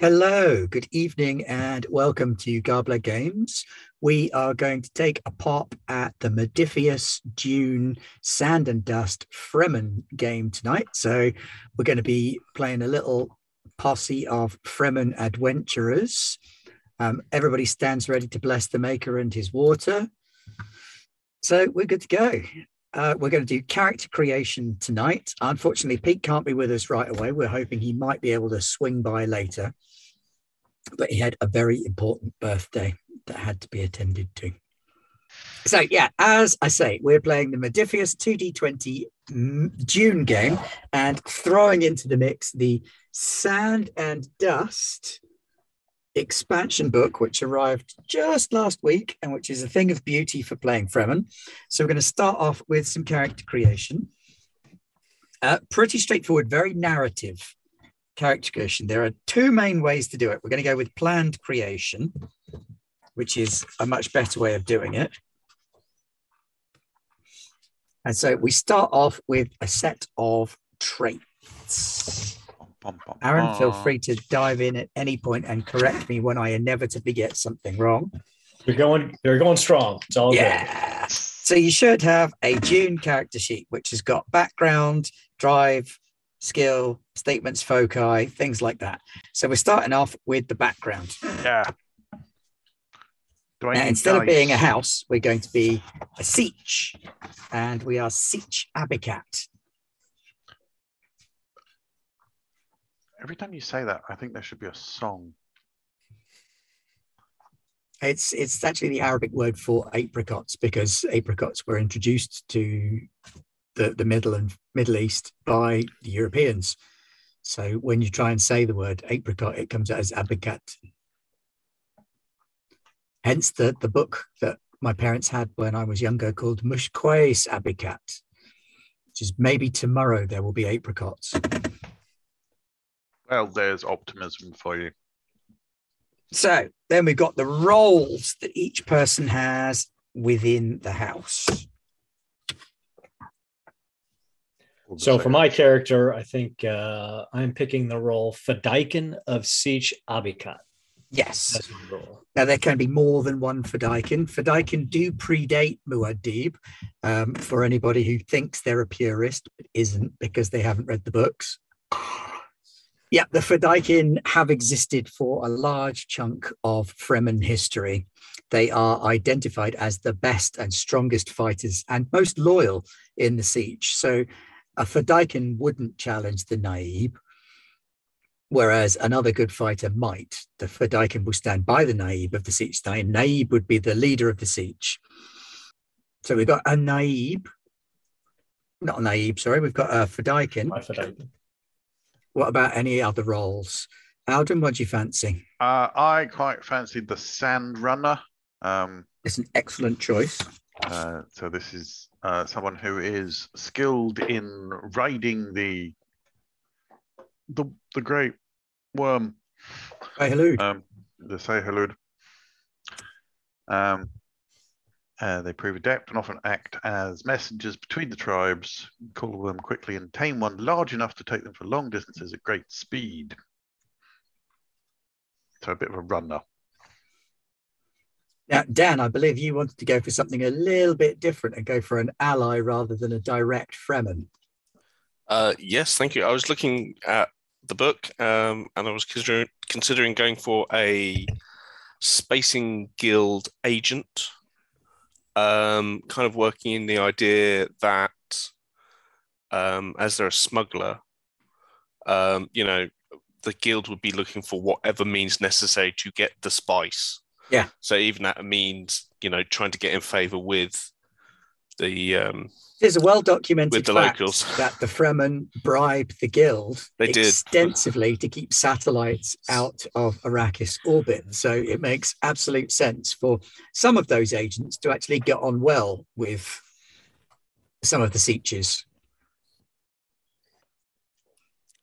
Hello, good evening, and welcome to Garblag Games. We are going to take a pop at the Modiphius Dune Sand and Dust Fremen game tonight. So, we're going to be playing a little posse of Fremen adventurers. Um, everybody stands ready to bless the Maker and his water. So, we're good to go. Uh, we're going to do character creation tonight. Unfortunately, Pete can't be with us right away. We're hoping he might be able to swing by later. But he had a very important birthday that had to be attended to. So, yeah, as I say, we're playing the Modiphius 2D20 Dune game and throwing into the mix the Sand and Dust expansion book, which arrived just last week and which is a thing of beauty for playing Fremen. So we're going to start off with some character creation. Uh, pretty straightforward, very narrative character creation. There are two main ways to do it. We're going to go with planned creation, which is a much better way of doing it. And so we start off with a set of traits. Bum, bum, Aaron, feel free to dive in at any point and correct me when I inevitably get something wrong. You're going, you're going strong. It's all yeah. Good. So you should have a Dune character sheet, which has got background, drive, skill, statements, foci, things like that. So we're starting off with the background. Yeah. Now, instead of being a house, we're going to be a sietch, and we are Sietch Abicat. Every time you say that, I think there should be a song. It's it's actually the Arabic word for apricots because apricots were introduced to the, the Middle and Middle East by the Europeans. So when you try and say the word apricot, it comes out as abicat. Hence the, the book that my parents had when I was younger called Mushquais Abicat, which is maybe tomorrow there will be apricots. Well, there's optimism for you. So then we've got the roles that each person has within the house. So for my character, I think uh, I'm picking the role Fedaykin of Sietch Abicat. Yes. Now there can be more than one Fedaykin. Fedaykin do predate Muad'Dib. Um, for anybody who thinks they're a purist but isn't because they haven't read the books. Yeah, the Fedaykin have existed for a large chunk of Fremen history. They are identified as the best and strongest fighters and most loyal in the sietch. So a Fedaykin wouldn't challenge the Naib, whereas another good fighter might. The Fedaykin will stand by the Naib of the Sietch Stein. Naib would be the leader of the Sietch. So we've got a Naib, not a Naib, sorry, we've got a Fedaykin. What about any other roles? Alden, what do you fancy? Uh, I quite fancied the Sand Runner. Um, it's an excellent choice. Uh, so this is uh, someone who is skilled in riding the the the great worm. Say Um, the Say Um, uh, they prove adept and often act as messengers between the tribes, call them quickly and tame one large enough to take them for long distances at great speed. So a bit of a runner. Now, Dan, I believe you wanted to go for something a little bit different and go for an ally rather than a direct Fremen. Uh, yes, thank you. I was looking at the book um, and I was considering, going for a spacing guild agent, um, kind of working in the idea that um, as they're a smuggler, um, you know, the guild would be looking for whatever means necessary to get the spice. Yeah. So even that means you know trying to get in favour with the. Um, There's a well documented with the locals that the Fremen bribed the guild they extensively did. to keep satellites out of Arrakis orbit. So it makes absolute sense for some of those agents to actually get on well with some of the sietches.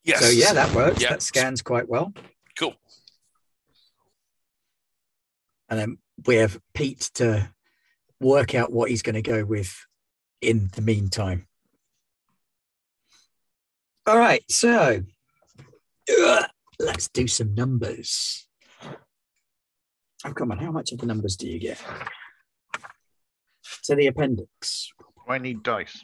Yes. So yeah, that works. Yeah. That scans quite well. Cool and then we have Pete to work out what he's going to go with in the meantime. All right, so uh, let's do some numbers. Oh, come on. How much of the numbers do you get? So the appendix. I need dice.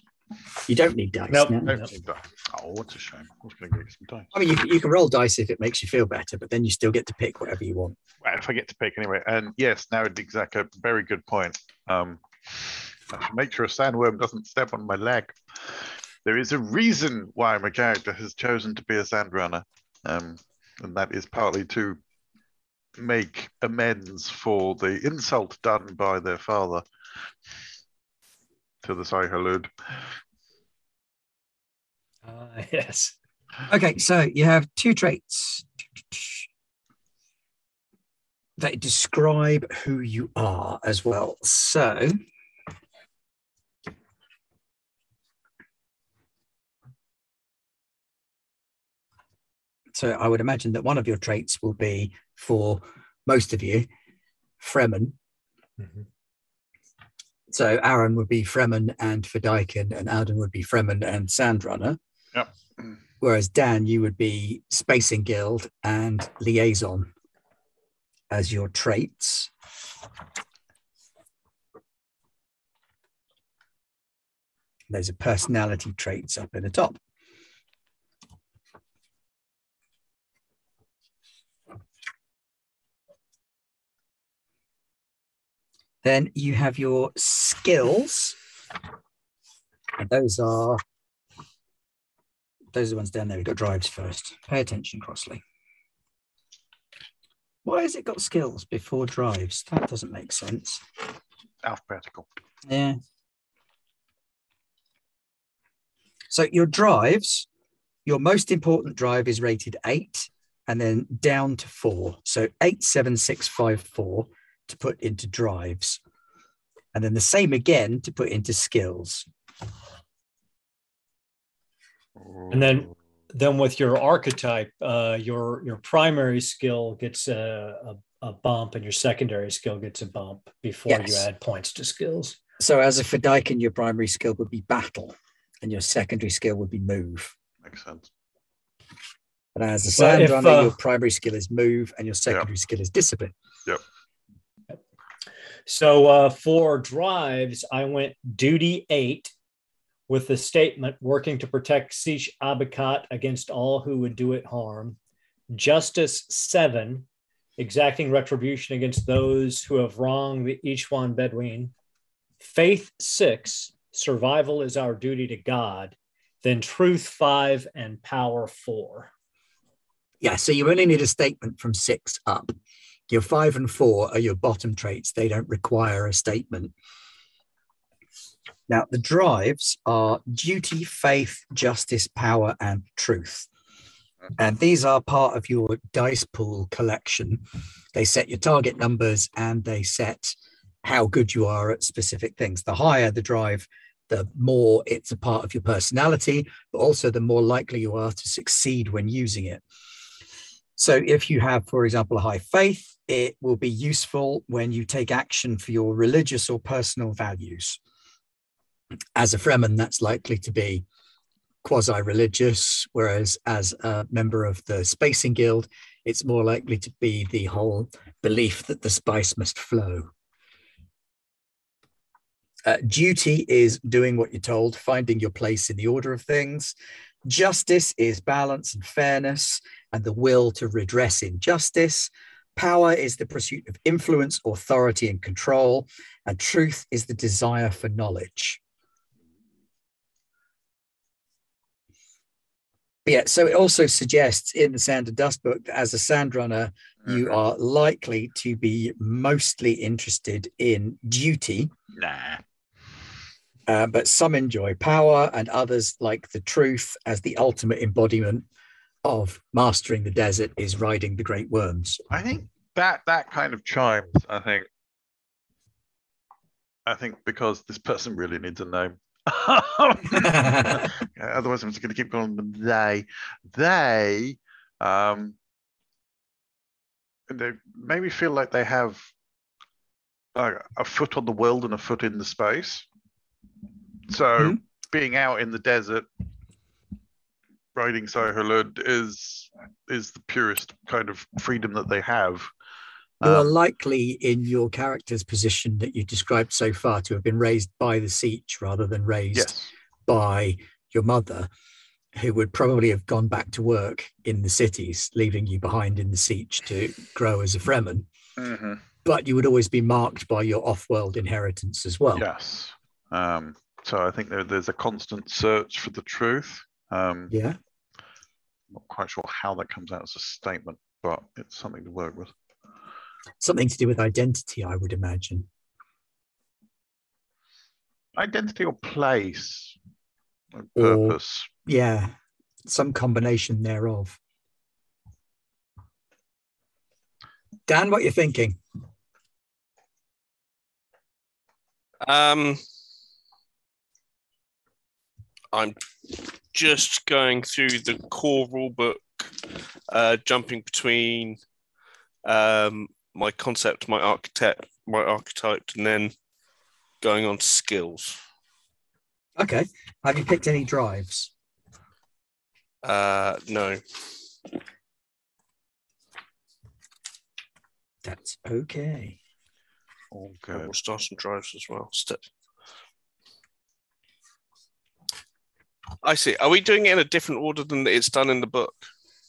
You don't need dice. Nope. no? Don't need dice. Oh, what a shame. I was going to get some dice. I mean, you, can- you can roll dice if it makes you feel better, but then you still get to pick whatever you want. Well, if I get to pick anyway. And yes, now exactly a very good point. Um, I should make sure a sandworm doesn't step on my leg. There is a reason why my character has chosen to be a sand runner, um, and that is partly to make amends for the insult done by their father to the Shai-Hulud. Uh, yes. Okay, so you have two traits that describe who you are as well. So So I would imagine that one of your traits will be for most of you, Fremen. Mhm. So Aaron would be Fremen and Fedaykin, and Alden would be Fremen and Sandrunner. Yep. Whereas Dan, you would be Spacing Guild and Liaison as your traits. Those are personality traits up in the top. Then you have your skills. And those are those are the ones down there. We've got drives first. Pay attention, Crossley. Why has it got skills before drives? That doesn't make sense. Alphabetical. Yeah. So your drives, your most important drive is rated eight and then down to four. So eight, seven, six, five, four to put into drives. And then the same again to put into skills. And then- Then with your archetype, uh, your your primary skill gets a, a, a bump, and your secondary skill gets a bump before you add points to skills. So as a Fedaykin, your primary skill would be battle and your secondary skill would be move. makes sense. But as a Well, sand runner, uh, your primary skill is move and your secondary skill is discipline. So uh, for drives, I went duty eight with the statement working to protect Sietch Abicat against all who would do it harm. Justice seven, exacting retribution against those who have wronged the Ichwan Bedouin. Faith six, survival is our duty to God. Then truth five and power four. Yeah, so you only need a statement from six up. Your five and four are your bottom traits. They don't require a statement. Now, the drives are duty, faith, justice, power, and truth. And these are part of your dice pool collection. They set your target numbers and they set how good you are at specific things. The higher the drive, the more it's a part of your personality, but also the more likely you are to succeed when using it. So, if you have, for example, a high faith, it will be useful when you take action for your religious or personal values. As a Fremen, that's likely to be quasi religious, whereas as a member of the Spacing Guild, it's more likely to be the whole belief that the spice must flow. Uh, duty is doing what you're told, finding your place in the order of things. Justice is balance and fairness and the will to redress injustice. Power is the pursuit of influence, authority, and control. And truth is the desire for knowledge. But yeah, so it also suggests in the Sand and Dust book that as a sand runner, you are likely to be mostly interested in duty, Nah. uh, but some enjoy power and others like the truth as the ultimate embodiment of mastering the desert is riding the great worms. I think that that kind of chimes. I think. I think because this person really needs a name. Otherwise, I'm just going to keep calling them they. They, um, they maybe feel like they have uh, a foot on the world and a foot in the space. So Mhm. being out in the desert riding Shai-Hulud is is the purest kind of freedom that they have. You are Um, likely in your character's position that you described so far to have been raised by the sietch rather than raised yes, by your mother, who would probably have gone back to work in the cities, leaving you behind in the sietch to grow as a Fremen. Mhm. But you would always be marked by your off-world inheritance as well. yes. Um, so I think there, there's a constant search for the truth. Um, Yeah. Not quite sure how that comes out as a statement, but it's something to work with. Something to do with identity, I would imagine. Identity or place, or Or- purpose. Yeah. Some combination thereof. Dan, what you thinking? Um, I'm just going through the core rule book, uh, jumping between um, my concept, my architect, my archetype, and then going on to skills. Okay. Have you picked any drives? Uh, no, That's okay. Okay. We'll start some drives as well. Step. I see. Are we doing it in a different order than it's done in the book?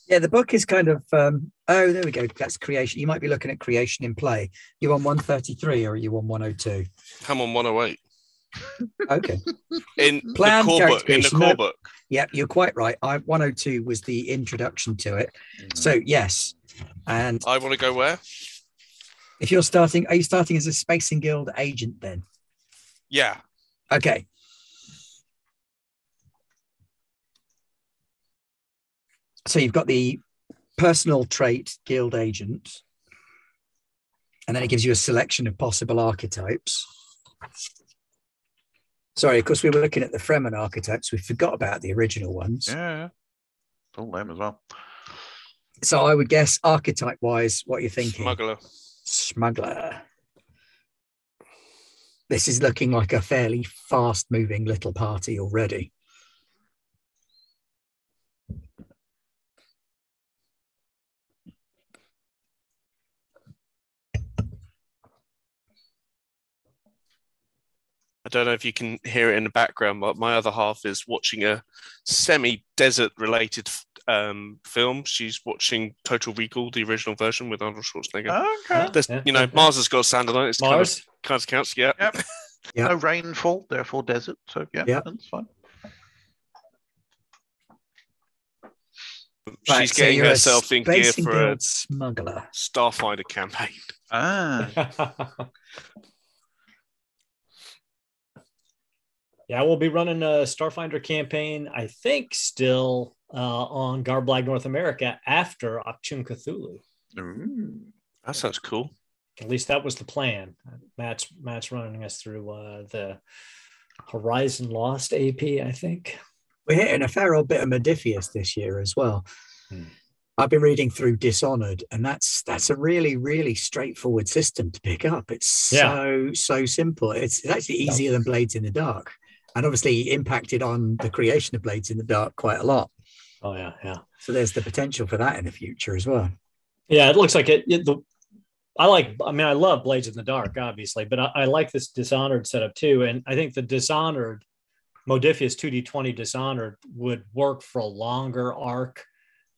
Yeah, the book is kind of um oh there we go. That's creation. You might be looking at creation in play. You on 133 or are you on 102? Come on, 108. Okay. In Planned the core book. In the core no. book. Yep, you're quite right. I 102 was the introduction to it. Mhm. So yes. And I want to go where? if you're starting, are you starting as a Spacing Guild agent then? Yeah. Okay. So you've got the personal trait guild agent, and then it gives you a selection of possible archetypes. Sorry, of course, we were looking at the Fremen archetypes. We forgot about the original ones. yeah. All them as well. So I would guess archetype wise, what you're thinking? Smuggler. Smuggler. This is looking like a fairly fast moving little party already. I don't know if you can hear it in the background, but my other half is watching a semi-desert related um, film. She's watching Total Recall, the original version with Arnold Schwarzenegger. Okay. There's, Yeah, you know, okay. Mars has got sand on it. It's kind of, Mars. kind of counts. Yeah. Yep. Yeah. No rainfall, therefore desert. So yeah, Yeah. that's fine. She's Right, getting you're herself in gear for a Guild smuggler. Starfighter campaign. Ah, yeah, we'll be running a Starfinder campaign, I think, still uh, on Garblag North America after Achtung Cthulhu. Ooh. That sounds cool. At least that was the plan. Matt's Matt's running us through uh, the Horizon Lost AP, I think. We're hitting a fair old bit of Modiphius this year as well. Hmm. I've been reading through Dishonored, and that's that's a really really straightforward system to pick up. It's Yeah. so so simple. It's, it's actually easier than Blades in the Dark, and obviously impacted on the creation of Blades in the Dark quite a lot. Oh yeah, yeah. So there's the potential for that in the future as well. Yeah, it looks like it. it- the, I like. I mean, I love Blades in the Dark, obviously, but I, I like this Dishonored setup too. And I think the Dishonored, D twenty Dishonored would work for a longer arc.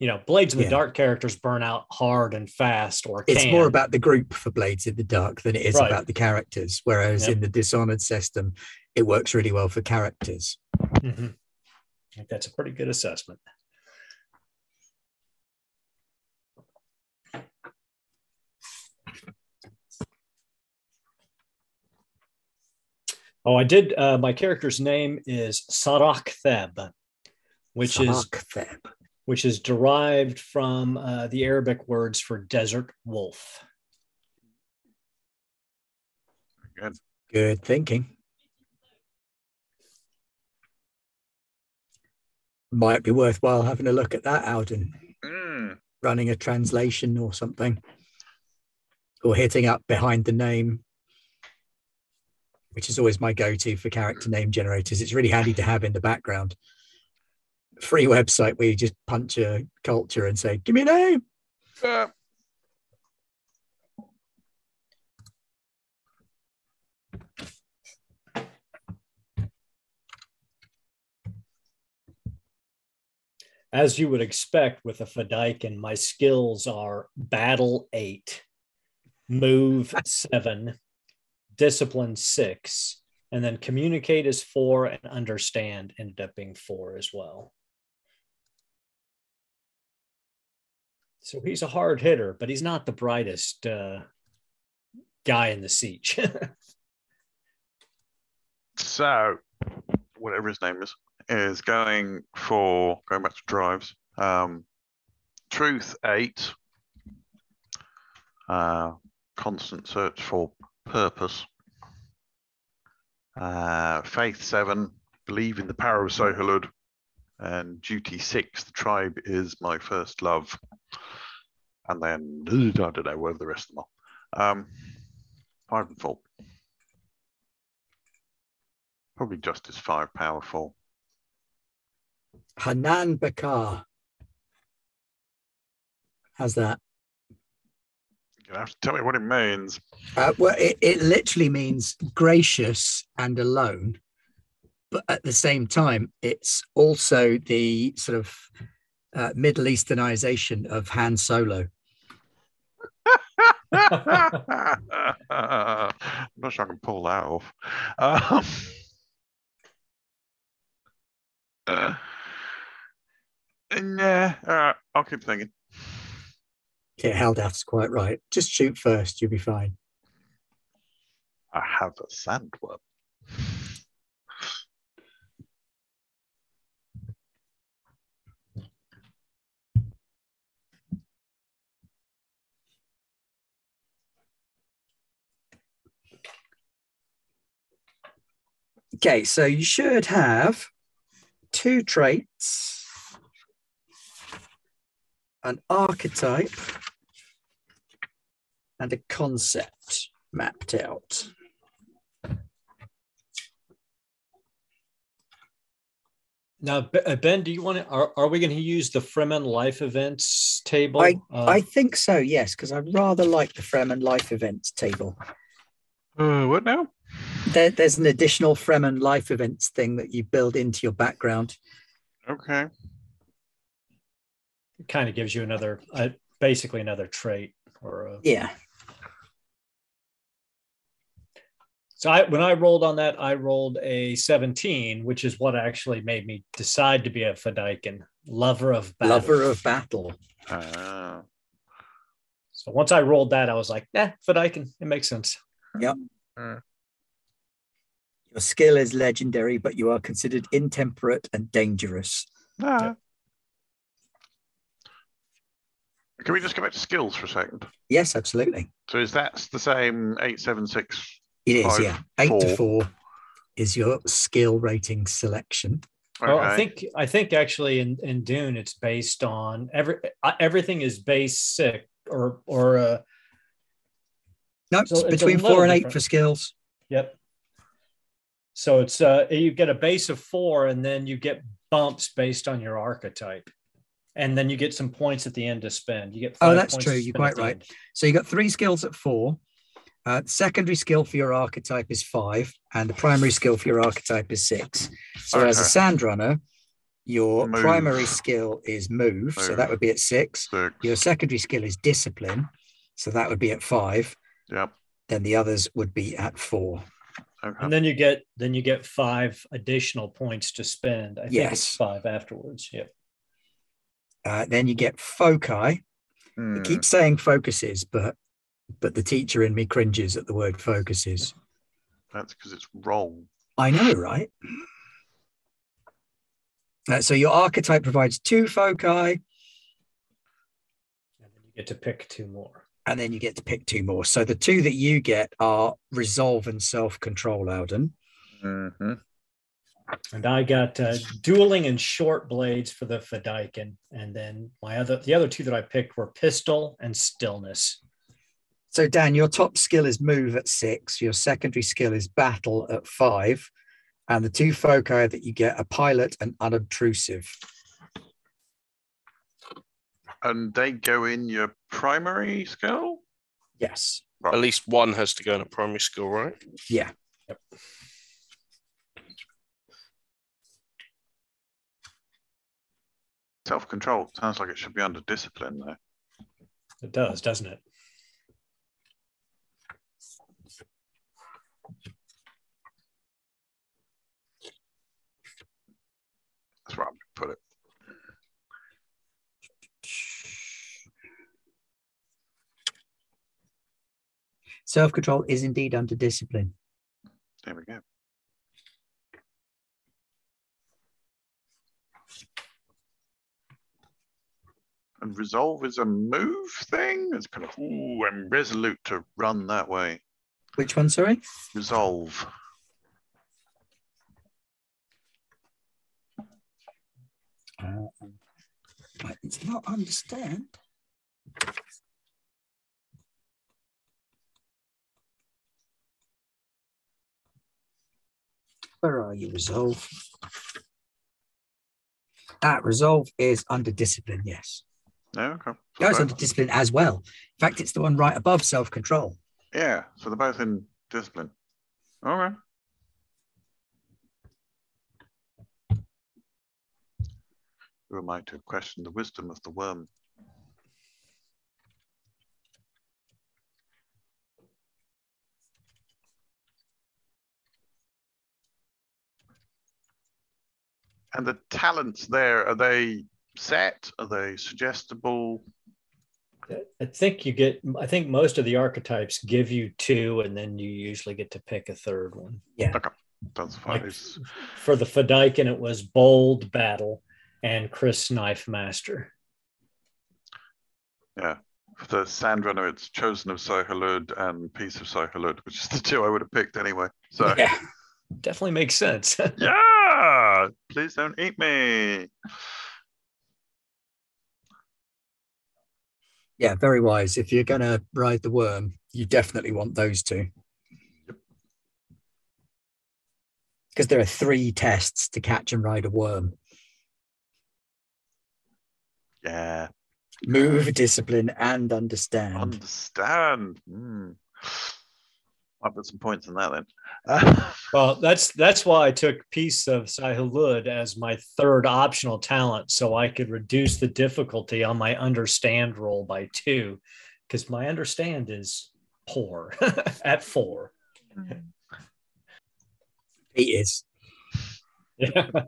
You know, Blades in the Yeah. Dark characters burn out hard and fast, or It's can. more about the group for Blades in the Dark than it is Right. about the characters. Whereas Yep. in the Dishonored system, it works really well for characters. Mhm. I think that's a pretty good assessment. Oh, I did. Uh, my character's name is Sarak Theb, which is Sarktheb. Which is derived from uh, the Arabic words for desert wolf. Good. Good thinking. Might be worthwhile having a look at that, Alden. Mm. Running a translation or something, or hitting up behind the name, which is always my go-to for character name generators. It's really handy to have in the background. Free website where you just punch a culture and say, "Give me a name." Uh, As you would expect with a Fedaykin, my skills are battle eight, move seven, discipline six, and then communicate is four, and understand ended up being four as well. So he's a hard hitter, but he's not the brightest uh, guy in the sietch. so, whatever his name is, is going for going back to drives. Um, truth eight. Uh, constant search for purpose. Uh, faith seven. Believe in the power of Shai-Hulud. And duty six. The tribe is my first love. And then I don't know where the rest of them are. Um, five and four. Probably just as five powerful. Hanan Bakar. How's that? You have to tell me what it means. Uh, well, it, it literally means gracious and alone, but at the same time, it's also the sort of uh, Middle Easternization of Han Solo. I'm not sure I can pull that off. Um, uh, yeah, uh, I'll keep thinking. Yeah, Haldath's quite right. Just shoot first, you'll be fine. I have a sandworm. Okay, so you should have two traits, an archetype, and a concept mapped out. now, uh, Ben, do you want to? Are, are we going to use the Fremen life events table? I, Uh, I think so, yes, because I rather like the Fremen life events table. Uh, what now? There, there's an additional Fremen life events thing that you build into your background. Okay. It kind of gives you another, uh, basically another trait or a, Yeah. So I, when I rolled on that, I rolled a 17, which is what actually made me decide to be a Fedaykin, lover of battle. Lover of battle. Uh, So once I rolled that, I was like, nah, Fedaykin, it makes sense. Your skill is legendary, but you are considered intemperate and dangerous. ah. Can we just go back to skills for a second? Yes, absolutely. So is that the same 876? It is, Five, yeah. Eight to four. four is your skill rating selection. Okay. Well, I think I think actually in, in Dune it's based on every uh, everything is basic or or uh, No, So it's it's between little four and eight different. for skills. Yep. So it's uh you get a base of four and then you get bumps based on your archetype. And then you get some points at the end to spend. You get Oh, five that's points true. You're quite right. end. So you got three skills at four. Uh, secondary skill for your archetype is five, and the primary skill for your archetype is six. So as a sand runner, your Move. primary skill is move, so that would be at six. Six. Your secondary skill is discipline, so that would be at five. Yep. Then the others would be at four. Okay. And then you get then you get five additional points to spend. I think Yes. it's five afterwards. Yep. Uh, then you get foci. I Hmm. keep saying focuses, but but the teacher in me cringes at the word focuses. That's because it's wrong. I know, right? Uh, so your archetype provides two foci, And then you get to pick two more. And then you get to pick two more. So the two that you get are resolve and self-control, Alden. Mm-hmm. And I got uh, dueling and short blades for the Fedaykin. And then my other the other two that I picked were pistol and stillness. So Dan, your top skill is move at six. Your secondary skill is battle at five, and the two foci that you get are pilot and unobtrusive. And they go in your primary skill? Yes. Right. At least one has to go in a primary school, right? Yeah. Self control sounds like it should be under discipline, though. It does, doesn't it? That's where I'm going to put it. Self control is indeed under discipline. There we go. And resolve is a move thing. It's kind of, ooh, I'm resolute to run that way. Which one, sorry? Resolve. Uh, not understand. Where are you, resolve? That resolve is under discipline, yes. Yeah, okay. So both- under discipline as well. In fact, it's the one right above self control. yeah, so they're both in discipline. All right. Who am I to question the wisdom of the worm? And the talents there, are they set? Are they suggestible? I think you get, I think most of the archetypes give you two, and then you usually get to pick a third one. Yeah, okay. That's fine. Like- For the Fedaykin, it was Bold Battle and Crysknife Master. Yeah, for the Sandrunner, it's Chosen of Shai-Hulud and Piece of Shai-Hulud, which is the two I would have picked anyway. So, Yeah. Definitely makes sense. yeah, please don't eat me. Yeah, very wise. If you're going to ride the worm, you definitely want those two. Because there are three tests to catch and ride a worm Yeah, move, discipline, and understand. understand. Hmm. I'll put some points on that then. Uh, well, that's that's why I took Piece of Shai-Hulud as my third optional talent, so I could reduce the difficulty on my understand roll by two, because my understand is poor at four. He is. Yeah.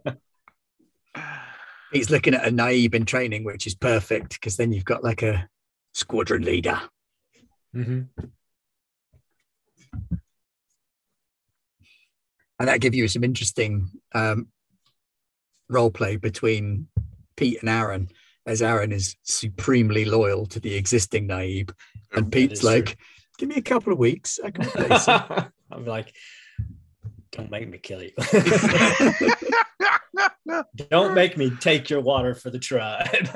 He's looking at a Naib in training, which is perfect because then you've got like a squadron leader. Mhm. And that give you some interesting um, role play between Pete and Aaron, as Aaron is supremely loyal to the existing Naib, and Pete's is true. like, "Give me a couple of weeks, I can replace him." I'm like, don't make me kill you. Don't make me take your water for the tribe.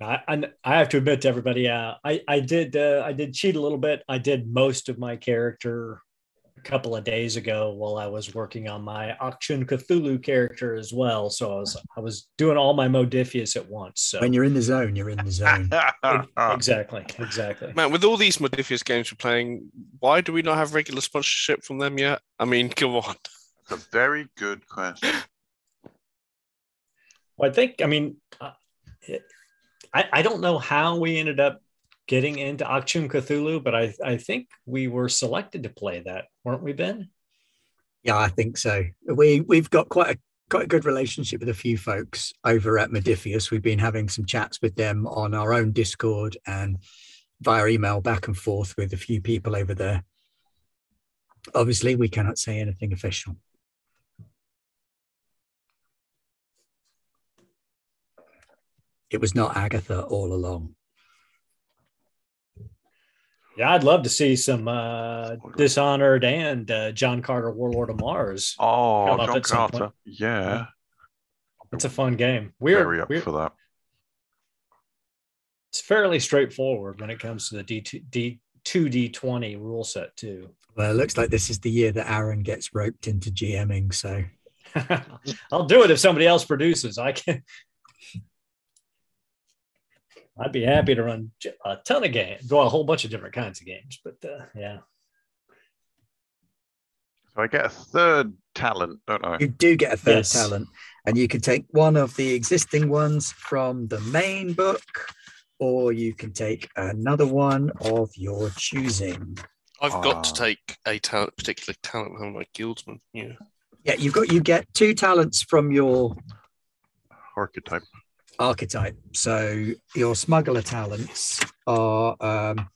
I, I I have to admit to everybody, uh, I I did uh, I did cheat a little bit. I did most of my character a couple of days ago while I was working on my Achtung Cthulhu character as well. So I was I was doing all my Modiphius at once. So when you're in the zone, you're in the zone. exactly, exactly. Man, with all these Modiphius games we're playing, why do we not have regular sponsorship from them yet? I mean, come on. It's a very good question. Well, I think, I mean, uh, it, I, I don't know how we ended up getting into Achtung Cthulhu, but I, I think we were selected to play that, weren't we, Ben? Yeah, I think so. We we've got quite a quite a good relationship with a few folks over at Modiphius. We've been having some chats with them on our own Discord and via email back and forth with a few people over there. Obviously, we cannot say anything official. It was not Agatha all along. Yeah, I'd love to see some uh, Dishonored and uh, John Carter, Warlord of Mars. Oh, Come up John at some Carter. point. Yeah, It's a fun game. We're, very up we're for that. it's fairly straightforward when it comes to the D2, D, 2D20 rule set, too. Well, it looks like this is the year that Aaron gets roped into GMing. So I'll do it if somebody else produces. I can. I'd be happy to run a ton of games, go a whole bunch of different kinds of games. But uh, yeah, So I get a third talent, don't I? You do get a third Yes. talent, and you can take one of the existing ones from the main book, or you can take another one of your choosing. I've got to Ah. take a talent, particular talent from my guildsman. Yeah. Yeah, you've got you get two talents from your Archetype. Archetype. So your smuggler talents are um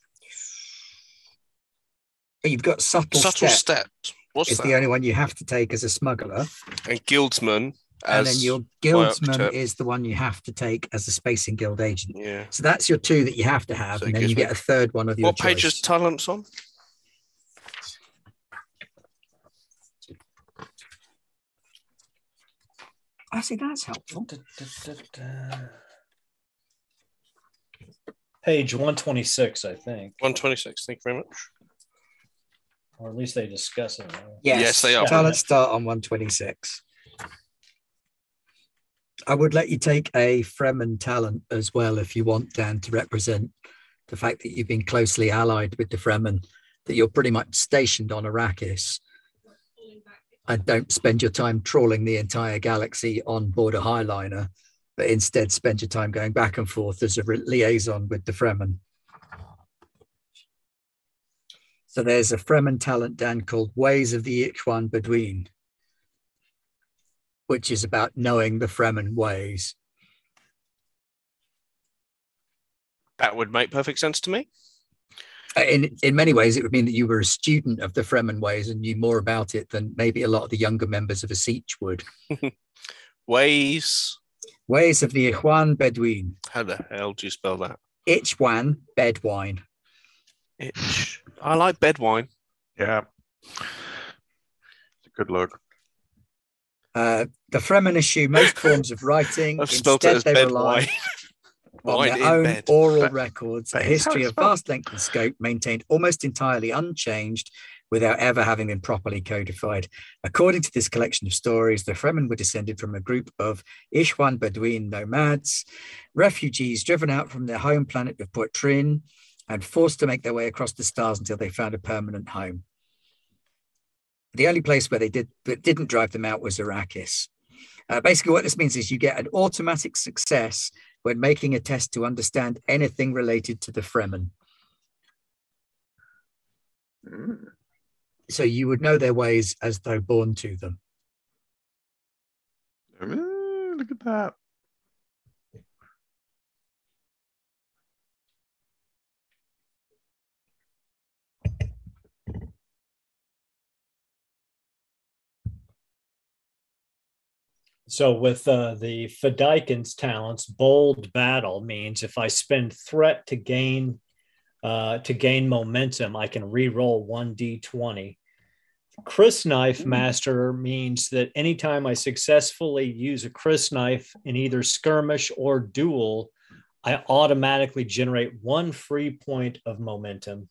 you've got subtle, Subtle step, step. What's the only one you have to take as a smuggler. and guildsman. As, and then your guildsman is the one you have to take as a spacing guild agent. Yeah. So that's your two that you have to have, So and then you me- get a third one of your What page is talents on? I see that's helpful. page one twenty six, I think, 126. Thank you very much. or at least they discuss it. Yes, Yes, they are. So let's start on 126. I would let you take a Fremen talent as well if you want, Dan, to represent the fact that you've been closely allied with the Fremen, that you're pretty much stationed on Arrakis. And don't spend your time trawling the entire galaxy on board a Highliner, but instead spend your time going back and forth as a liaison with the Fremen. So there's a Fremen talent, Dan, called Ways of the Ichwan Bedouin, which is about knowing the Fremen ways. That would make perfect sense to me. Uh, In, in many ways, it would mean that you were a student of the Fremen ways and knew more about it than maybe a lot of the younger members of a Sietch would. Ways. Ways of the Ichwan Bedouin. How the hell do you spell that? Ichwan Bedwine. Itch. I like Bedwine. Yeah. It's a good look. Uh, the Fremen eschew most forms of writing. I've spelled it as they bed rely wine. on their own bed. oral That- records, a is how history of vast length and scope maintained almost entirely unchanged without ever having been properly codified. According to this collection of stories, the Fremen were descended from a group of Ichwan Bedouin nomads, refugees driven out from their home planet of Poritrin and forced to make their way across the stars until they found a permanent home. The only place where they did that didn't drive them out was Arrakis. Uh, basically, what this means is you get an automatic success when making a test to understand anything related to the Fremen. Mm. So you would know their ways as though born to them. Mm, Look at that. So with uh, the Fedaykin's talents, bold battle means if I spend threat to gain uh, to gain momentum, I can re-roll one d20. Crysknife Master means that anytime I successfully use a Crysknife in either skirmish or duel, I automatically generate one free point of momentum.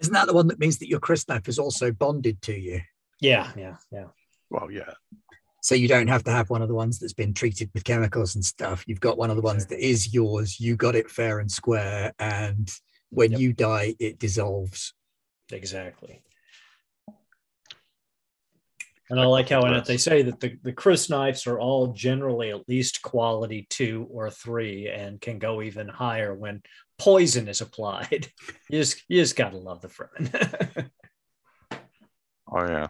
Isn't that the one that means that your crysknife is also bonded to you? Yeah, yeah, yeah. Well, yeah. So you don't have to have one of the ones that's been treated with chemicals and stuff. You've got one of the ones that is yours. You got it fair and square. And when Yep. you die, it dissolves. Exactly. And I like how in it they say that the, the crysknives are all generally at least quality two or three and can go even higher when poison is applied. You just you just gotta love the Fremen. Oh, yeah.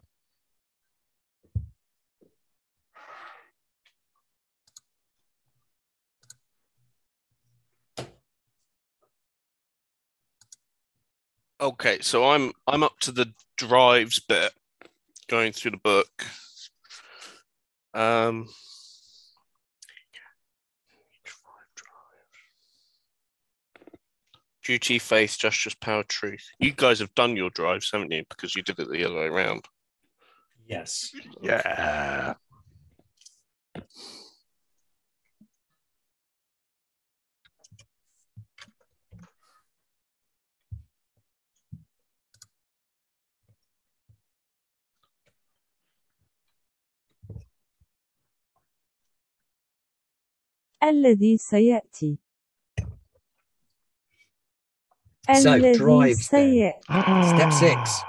Okay, so I'm I'm up to the drives bit, going through the book. Um, duty, faith, justice, power, truth. You guys have done your drives, haven't you? Because you did it the other way around. yes. Yeah. الذي سيأتي So, الذي drives then. سيأتي Step six.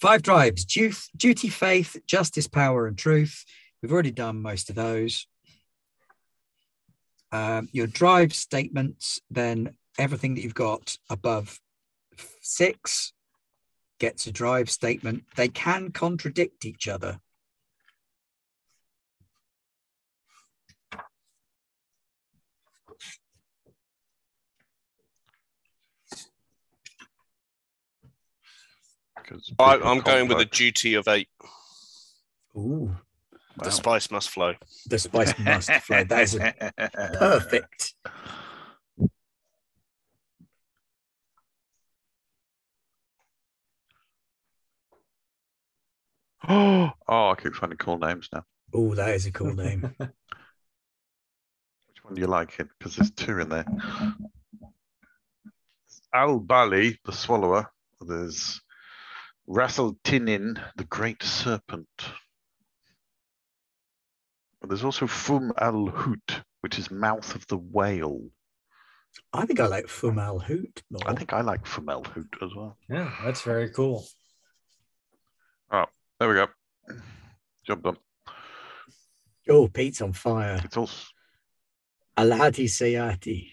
Five drives duty, duty, faith, justice, power, and truth. We've already done most of those. Um, your drive statements, then everything that you've got above six gets a drive statement. They can contradict each other. Because I, I'm going with a duty of eight. Ooh, The spice must flow. the spice must flow. That is a perfect. oh, I keep finding cool names now. Oh, that is a cool name. Which one do you like? It? Because there's two in there. Al Bali, the swallower. There's Rassel Tinin, the great serpent. But there's also Fum al Hoot, which is mouth of the whale. I think I like Fum Al Hoot more. I think I like Fum al Hoot as well. Yeah, that's very cool. Oh, there we go. Job done. Oh, Pete's on fire. It's all s- Alhati Sayati,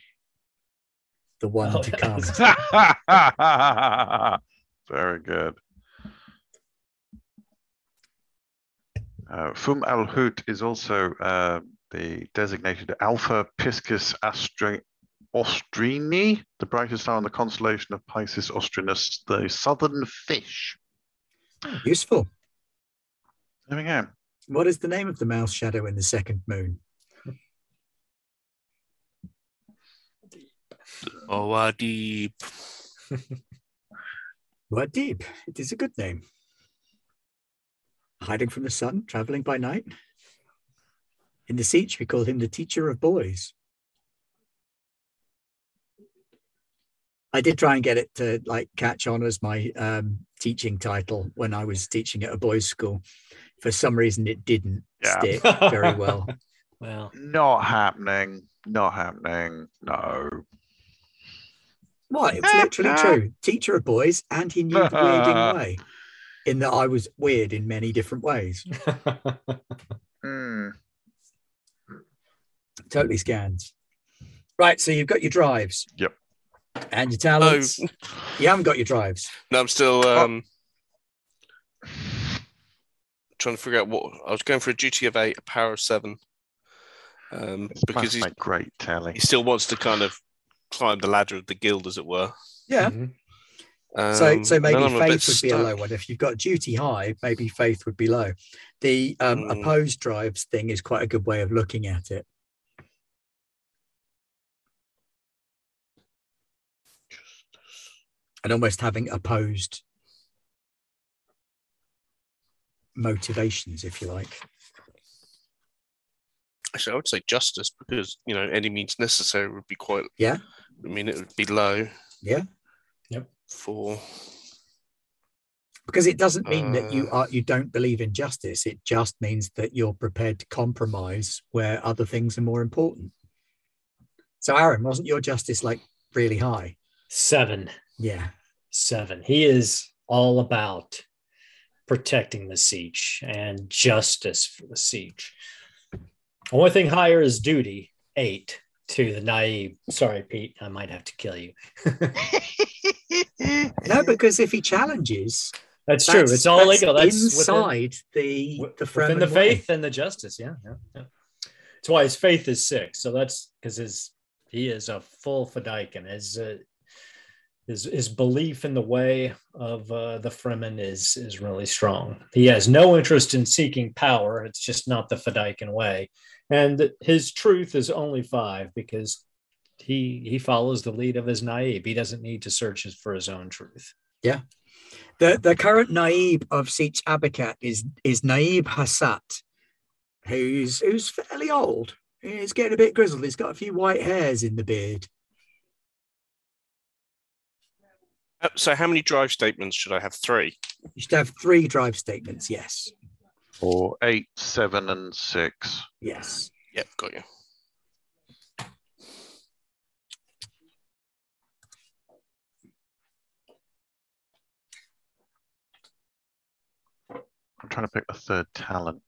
the one Oh, to come. Very good. Uh, Fum al Hoot is also uh, the designated Alpha Piscis Astri- Austrini, the brightest star in the constellation of Pisces Austrinus, the southern fish. Useful. There we go. What is the name of the mouse shadow in the second moon? Oh, uh, deep. What deep? It is a good name. Hiding from the sun, traveling by night. In the sietch, we call him the teacher of boys. I did try and get it to like catch on as my um, teaching title when I was teaching at a boys' school. For some reason, it didn't Yeah. stick very well. Well, Not happening. Not happening. No. What? It's literally true. Teacher of boys, and he knew the weirding way. In that I was weird in many different ways. Hmm. Totally scans. Right. So you've got your drives. Yep. And your talents. You haven't got your drives. No, I'm still Oh. um, trying to figure out what I was going for a duty of eight, a power of seven. Um, This because must he's, make great telly. he still wants to kind of climb the ladder of the guild, as it were. Yeah. Mhm. So Um, so maybe then a faith would be a low one. If you've got duty high, maybe faith would be low. The um, Mm. opposed drives thing is quite a good way of looking at it. And almost having opposed motivations, if you like. Actually, I would say justice because you know any means necessary would be quite. Yeah. I mean, it would be low. Yeah. Yep. For because it doesn't mean that you Uh. are you don't believe in justice it just means that you're prepared to compromise where other things are more important so aaron wasn't your justice like really high Seven. yeah Seven. He is all about protecting the sietch and justice for the sietch. Only thing higher is duty. Eight to the naib. Sorry, Pete. I might have to kill you. no because if he challenges That's true. that's- It's all that's legal. That's within- inside the wi- the within the Fremen way. faith and the justice. Yeah, yeah, yeah. That's why his faith is six. So that's because his he is a full Fedaykin. His uh, his his belief in the way of uh, the Fremen is is really strong. He has no interest in seeking power. It's just not the Fedaykin way, and his truth is only five because he he follows the lead of his naib. He doesn't need to search for his own truth. Yeah. The the current naib of Sietch Abicat is is Naib Hassat, who's who's fairly old. He's getting a bit grizzled. He's got a few white hairs in the beard. Uh, so, how many drive statements should I have? Three. You should have three drive statements. Yes, Or eight, seven, and six. yes. Yep, got you. Trying to pick a third talent.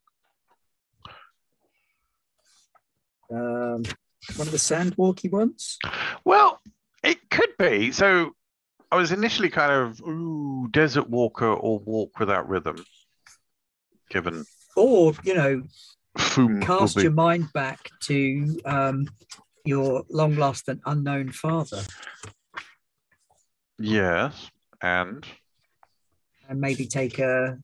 Um, one of the sandwalky ones. Well, it could be. So I was initially kind of ooh, desert walker or walk without rhythm, given Or, you know, Foom cast your mind back to um, your long lost and unknown father Yes, and and maybe take a.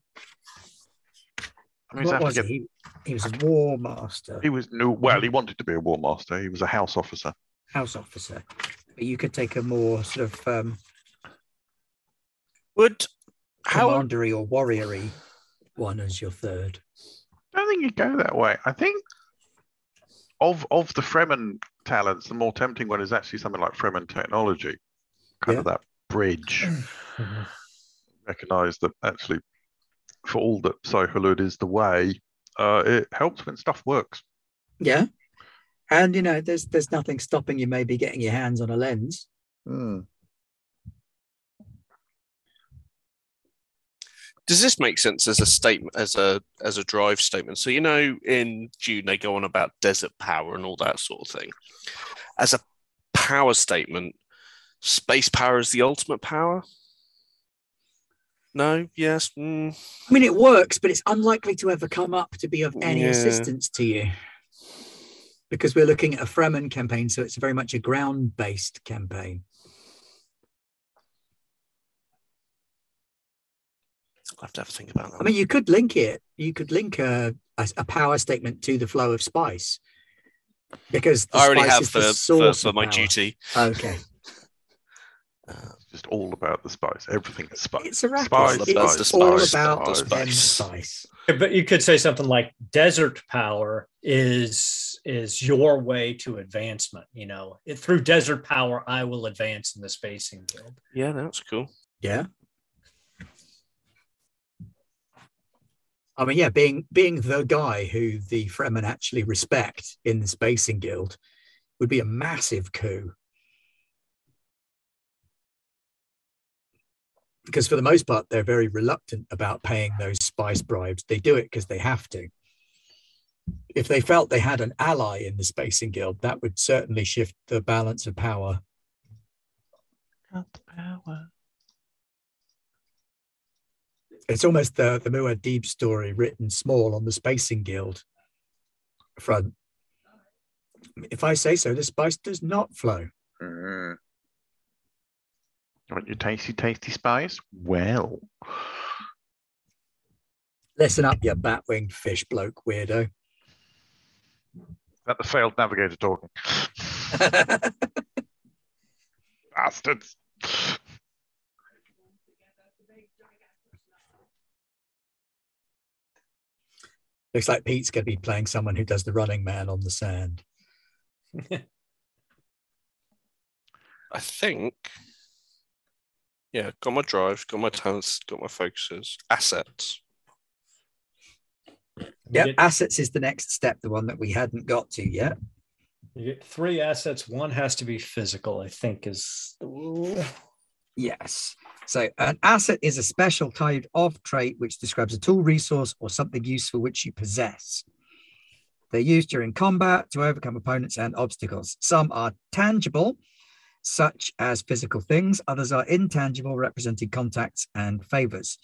I mean, What was forget- he? he? He was a war master, He was no. Well, he wanted to be a war master. He was a house officer. house officer. But you could take a more sort of um, Would how commandery or warriory one as your third. I don't think you go that way. I think of of the Fremen talents, the more tempting one is actually something like Fremen technology, kind of that bridge. Mhm. Recognize that actually, for all that Shai-Hulud is the way, uh, it helps when stuff works. Yeah. And you know, there's there's nothing stopping you maybe getting your hands on a lens. does this make sense as a statement as a as a drive statement? So you know, in Dune they go on about desert power and all that sort of thing. As a power statement, space power is the ultimate power. No, yes, mm, I mean, it works, but it's unlikely to ever come up to be of any Yeah. assistance to you because we're looking at a Fremen campaign, so it's very much a ground-based campaign. I'll have to have a think about that. I mean, you could link it. You could link a, a, a power statement to the flow of spice because the I already spice have is for, the for, source for of my power. duty. Okay, It's just all about the spice. Everything is spice. it's a racket. Spice, it's spice, all spice, about spice, the spice. spice. But you could say something like desert power is is your way to advancement. You know, it, through desert power, I will advance in the spacing guild. Yeah, that's cool. Yeah. I mean, yeah, being being the guy who the Fremen actually respect in the Spacing Guild would be a massive coup. Because for the most part, they're very reluctant about paying those spice bribes. They do it because they have to. If they felt they had an ally in the Spacing Guild, that would certainly shift the balance of power. power it's almost the the Muad'Dib story written small on the Spacing Guild front. If I say so, the spice does not flow. Mm. You want your tasty, tasty spice? Well, Listen up, you bat-winged fish bloke weirdo. that the failed navigator talking. Bastards. Looks like Pete's going to be playing someone who does the running man on the sand. I think. Yeah, got my drives, got my talents, got my focuses, assets. Yeah, assets is the next step, the one that we hadn't got to yet. You get three assets. One has to be physical, I think, is. Yes. So an asset is a special type of trait which describes a tool, resource, or something useful which you possess. They're used during combat to overcome opponents and obstacles. Some are tangible, such as physical things. Others are intangible, representing contacts and favors.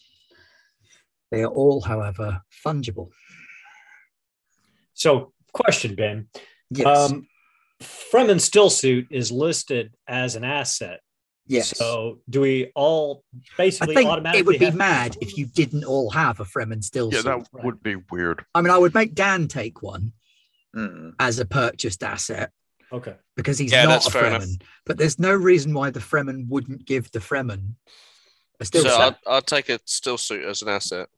They are all, however, fungible. So, question, Ben. Yes. Um, Fremen stillsuit is listed as an asset. yes. So, do we all basically I basically think automatically it would be have- mad if you didn't all have a Fremen still Yeah, suit. that right. would be weird. I mean, I would make Dan take one Mm. as a purchased asset Okay. because he's Yeah, not that's a fair enough. Fremen. But there's no reason why the Fremen wouldn't give the Fremen a still so suit. I'll, I'll take a still suit as an asset.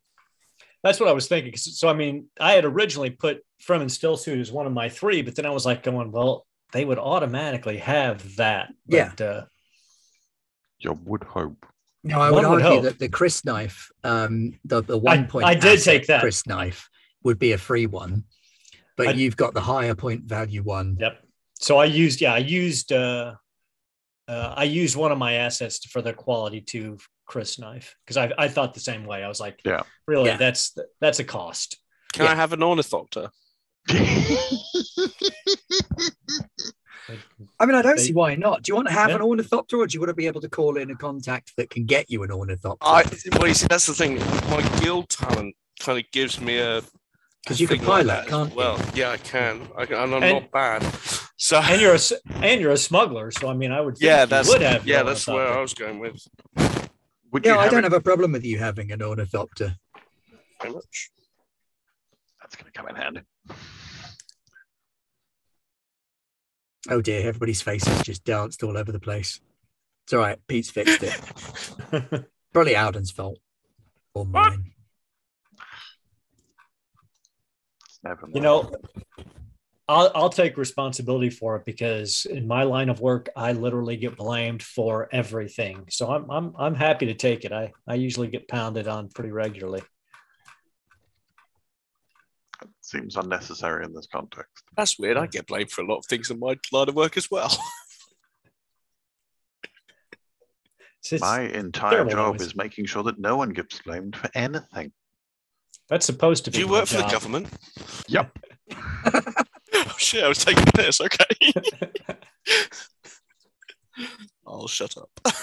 That's what I was thinking. So, I mean, I had originally put Fremen still suit as one of my three, but then I was like going, well, they would automatically have that. Yeah. But, uh, You would hope. No, I would would argue hope. that the crysknife, um, the the one point, I did take that. crysknife would be a free one, but I- you've got the higher point value one. Yep. So I used, yeah, I used, uh, uh, I used one of my assets for the quality two crysknife because I I thought the same way. I was like, Yeah. really, Yeah. that's that's a cost. Can Yeah. I have an ornithopter? I mean, I don't They- see why not. Do you want to have Yeah. an ornithopter, or do you want to be able to call in a contact that can get you an ornithopter? I well, you see, that's the thing. My guild talent kind of gives me a Because you can thing like pilot, that can't you? Well, yeah, I can. I and I'm And- not bad. So And you're a and you're a smuggler, so I mean, I would think yeah, you that's would have. yeah, that's where. I was going with. Would Yeah, you I don't it- have a problem with you having an ornithopter. Very much. That's going to come in handy. Oh dear, everybody's faces just danced all over the place. It's all right. Pete's fixed it. Probably Alden's fault or mine. It's never you know, I'll I'll take responsibility for it because in my line of work, I literally get blamed for everything. So I'm I'm I'm happy to take it. I I usually get pounded on pretty regularly. It seems unnecessary in this context. That's weird. I get blamed for a lot of things in my line of work as well. It's- it's- My entire job noise. is making sure that no one gets blamed for anything. that's supposed to be. Do you my work for the government? Yep. oh shit! I was taking this. Okay. I'll oh, shut up.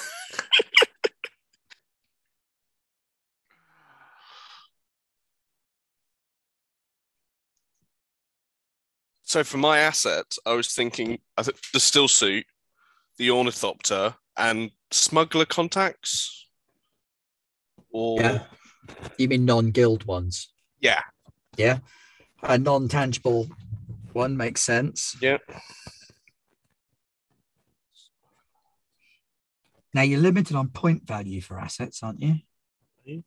so for my assets, I was thinking I think the still suit, the ornithopter, and smuggler contacts. Or Yeah. You mean non-guild ones? yeah. Yeah. A non-tangible one makes sense. Yeah. Now you're limited on point value for assets, aren't you? Mhm.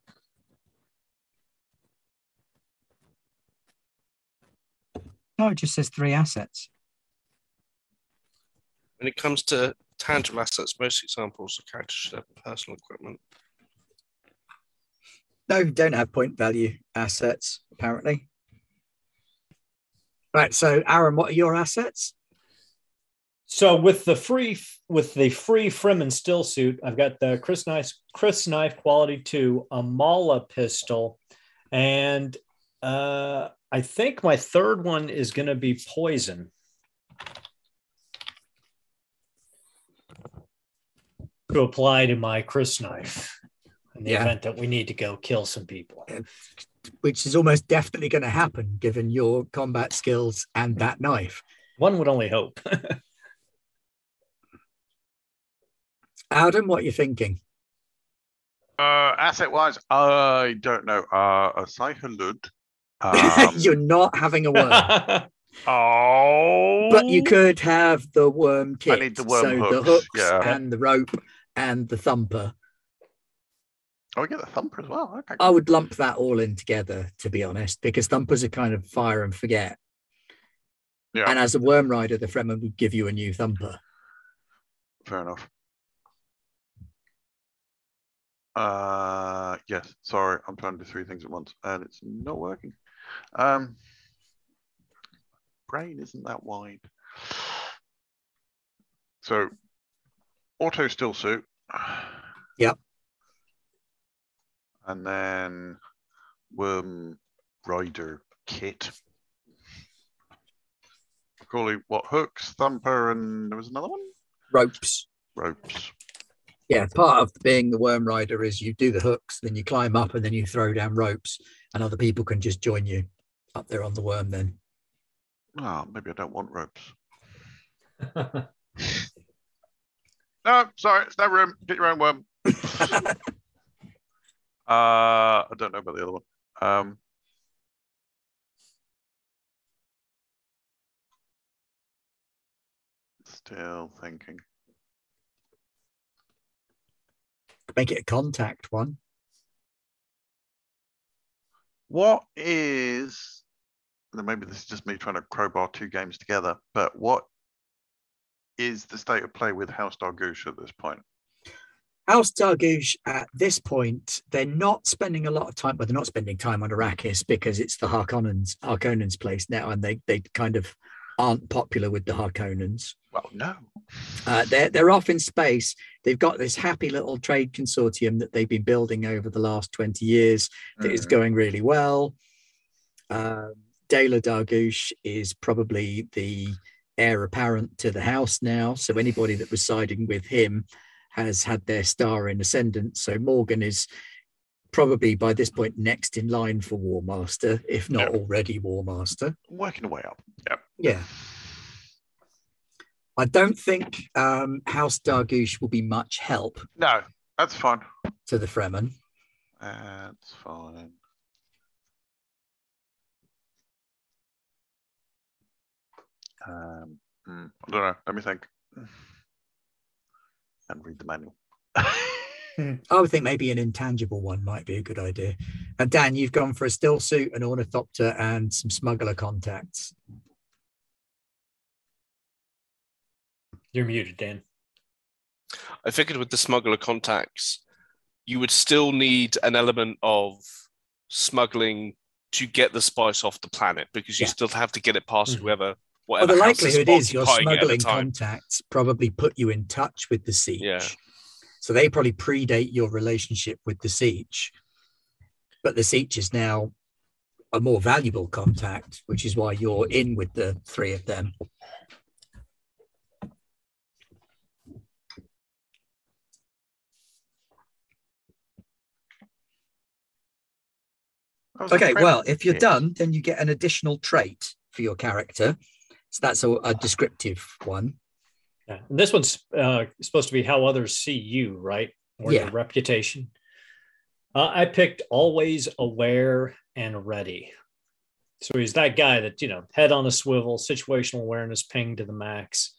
No, it just says three assets. When it comes to tangible assets, most examples of characters should personal equipment. No, don't have point value assets, apparently. Right. So, Aaron, what are your assets? So with the free with the free Fremen still suit, I've got the Crysknife Chris Knife Quality Two, a maula pistol, and uh, I think my third one is going to be poison. To apply to my Crysknife in the Yeah. event that we need to go kill some people. Which is almost definitely going to happen given your combat skills and that knife. One would only hope. Adam, what are you thinking? Uh, asset wise, I don't know. Uh, a Shai-Hulud. Um, You're not having a worm, oh, but you could have the worm kit. I need the worm so the hooks, hooks yeah. and the rope and the thumper. Oh, get the thumper as well. Okay. I would lump that all in together, to be honest, because thumpers are kind of fire and forget. yeah, And as a worm rider, the Fremen would give you a new thumper. fair enough. Uh, yes. Sorry, I'm trying to do three things at once, and it's not working. Um, brain isn't that wide. So, auto still suit. Yep. And then worm rider kit. Call it what hooks, thumper, and there was another one. Ropes. Ropes. Yeah, part of being the worm rider is you do the hooks, then you climb up, and then you throw down ropes, and other people can just join you up there on the worm. Then Oh, maybe I don't want ropes. No, sorry, it's no room. Get your own worm. uh, I don't know about the other one. Um, still thinking. make it a contact one. What is? Maybe this is just me trying to crowbar two games together. But what is the state of play with House Dargouche at this point? House Dargouche at this point, they're not spending a lot of time, but they're not spending time on Arrakis because it's the Harkonnens, Harkonnens' place now, and they they kind of aren't popular with the Harkonnens. Well, no. Uh, they're they're off in space. They've got this happy little trade consortium that they've been building over the last twenty years that is Mhm. going really well. Um, Dela Dargouche is probably the heir apparent to the house now. So anybody that was siding with him has had their star in ascendant. So Morgan is probably by this point next in line for War Master, if not Yeah. already War Master. Working away up. Yep. Yeah. I don't think um, House Dargouche will be much help No, that's fine. to the Fremen. That's fine. Um, hmm, I don't know. Let me think. And read the manual. I would think maybe an intangible one might be a good idea. And Dan, you've gone for a still suit, an ornithopter, and some smuggler contacts. You're muted, Dan. I figured with the smuggler contacts, you would still need an element of smuggling to get the spice off the planet because you Yeah. still have to get it past Mhm. whoever. Well, the likelihood is your occupying it at the smuggling contacts probably put you in touch with the sietch. Yeah. So they probably predate your relationship with the sietch. But the sietch is now a more valuable contact, which is why you're in with the three of them. That was a Okay, well, if you're done, then you get an additional trait for your character. So that's a, a descriptive one. Yeah. And this one's uh, supposed to be how others see you, right? Or Yeah. your reputation. Uh, I picked always aware and ready. So he's that guy that, you know, head on a swivel, situational awareness ping to the max.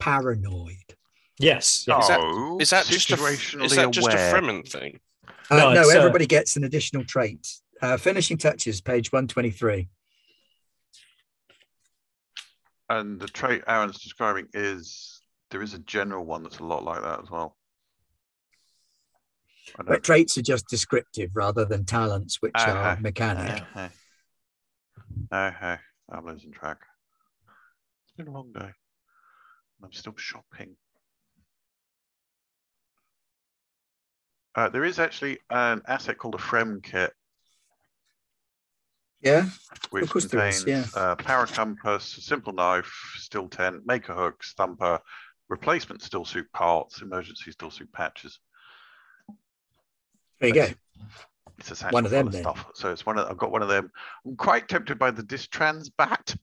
Paranoid. Yes. Is that- No, Is that just a situationally is that just a aware. Fremen thing? Uh, No, no, it's, uh, everybody gets an additional trait. Uh, finishing touches, page 123. And the trait Aaron's describing is there is a general one that's a lot like that as well. But traits are just descriptive rather than talents, which are Uh-huh. mechanic. Okay. Okay, I'm losing track. It's been a long day. I'm still shopping. Uh, there is actually an asset called a Frem kit, Yeah. which course there is, contains uh, power compass, simple knife, steel tent, maker hook, stumper, replacement still suit parts, emergency still suit patches. There you go. It's- It's a satchel One of full them then. stuff. So it's one of I've got one of them. I'm quite tempted by the Distrans bat.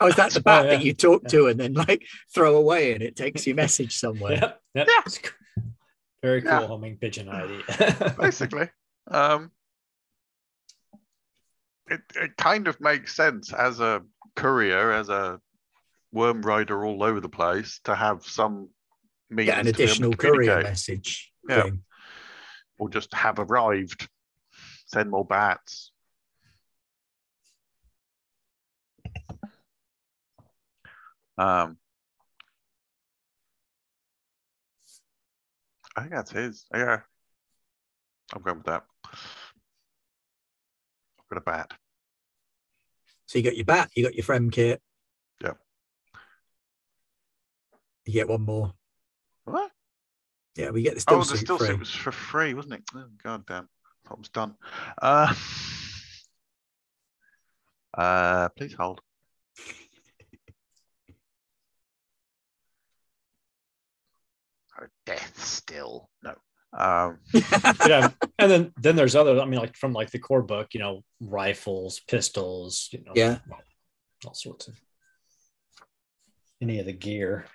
Oh, is that the bat yeah. that you talk to and then like throw away and it takes your message somewhere? Yep. yep. Yeah. It's Very cool Yeah. homing pigeon ID. basically. um, it, it kind of makes sense as a courier, as a worm rider all over the place, to have some means Get an to be able to additional courier message. Yeah. thing. or just have arrived. Send more bats. Um, I think that's his. Yeah, I'm going with that. I've got a bat. So you got your bat, you got your frem kit. Yep. You get one more. What? Yeah, we get the still oh, the suit still free. suit was for free, wasn't it? Oh, God damn. Thought it was done. Uh, uh, please hold. Oh, death still. No. Um, yeah. And then then there's other, I mean, like from like the core book, you know, rifles, pistols, you know, Yeah. all sorts of any of the gear.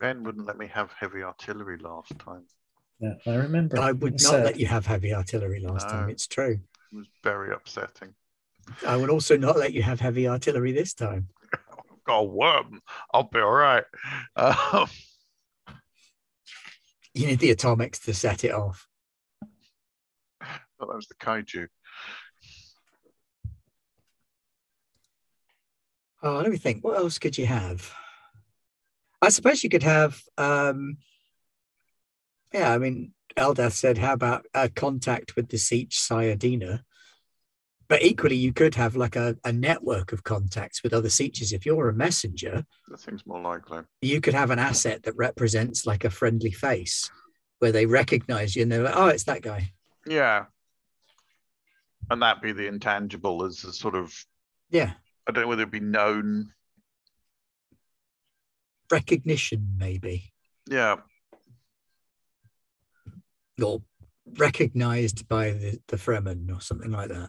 ben wouldn't let me have heavy artillery last time. Yeah, I remember. I would It's not sad. let you have heavy artillery last time. It's true. It was very upsetting. I would also not let you have heavy artillery this time. I've got a worm. I'll be all right. Um, You need the atomics to set it off. thought that was the kaiju. Oh, let me think. What else could you have? I suppose you could have. um Yeah, I mean, Eldath said, "How about a contact with the Sietch Sayyadina?" But equally, you could have like a, a network of contacts with other Sietches. If you're a messenger, That seems more likely. you could have an asset that represents like a friendly face where they recognize you and they're like, oh, it's that guy. Yeah. And that be the intangible as a sort of Yeah. I don't know whether it'd be known. Recognition, maybe, Yeah. or recognized by the, the Fremen or something like that.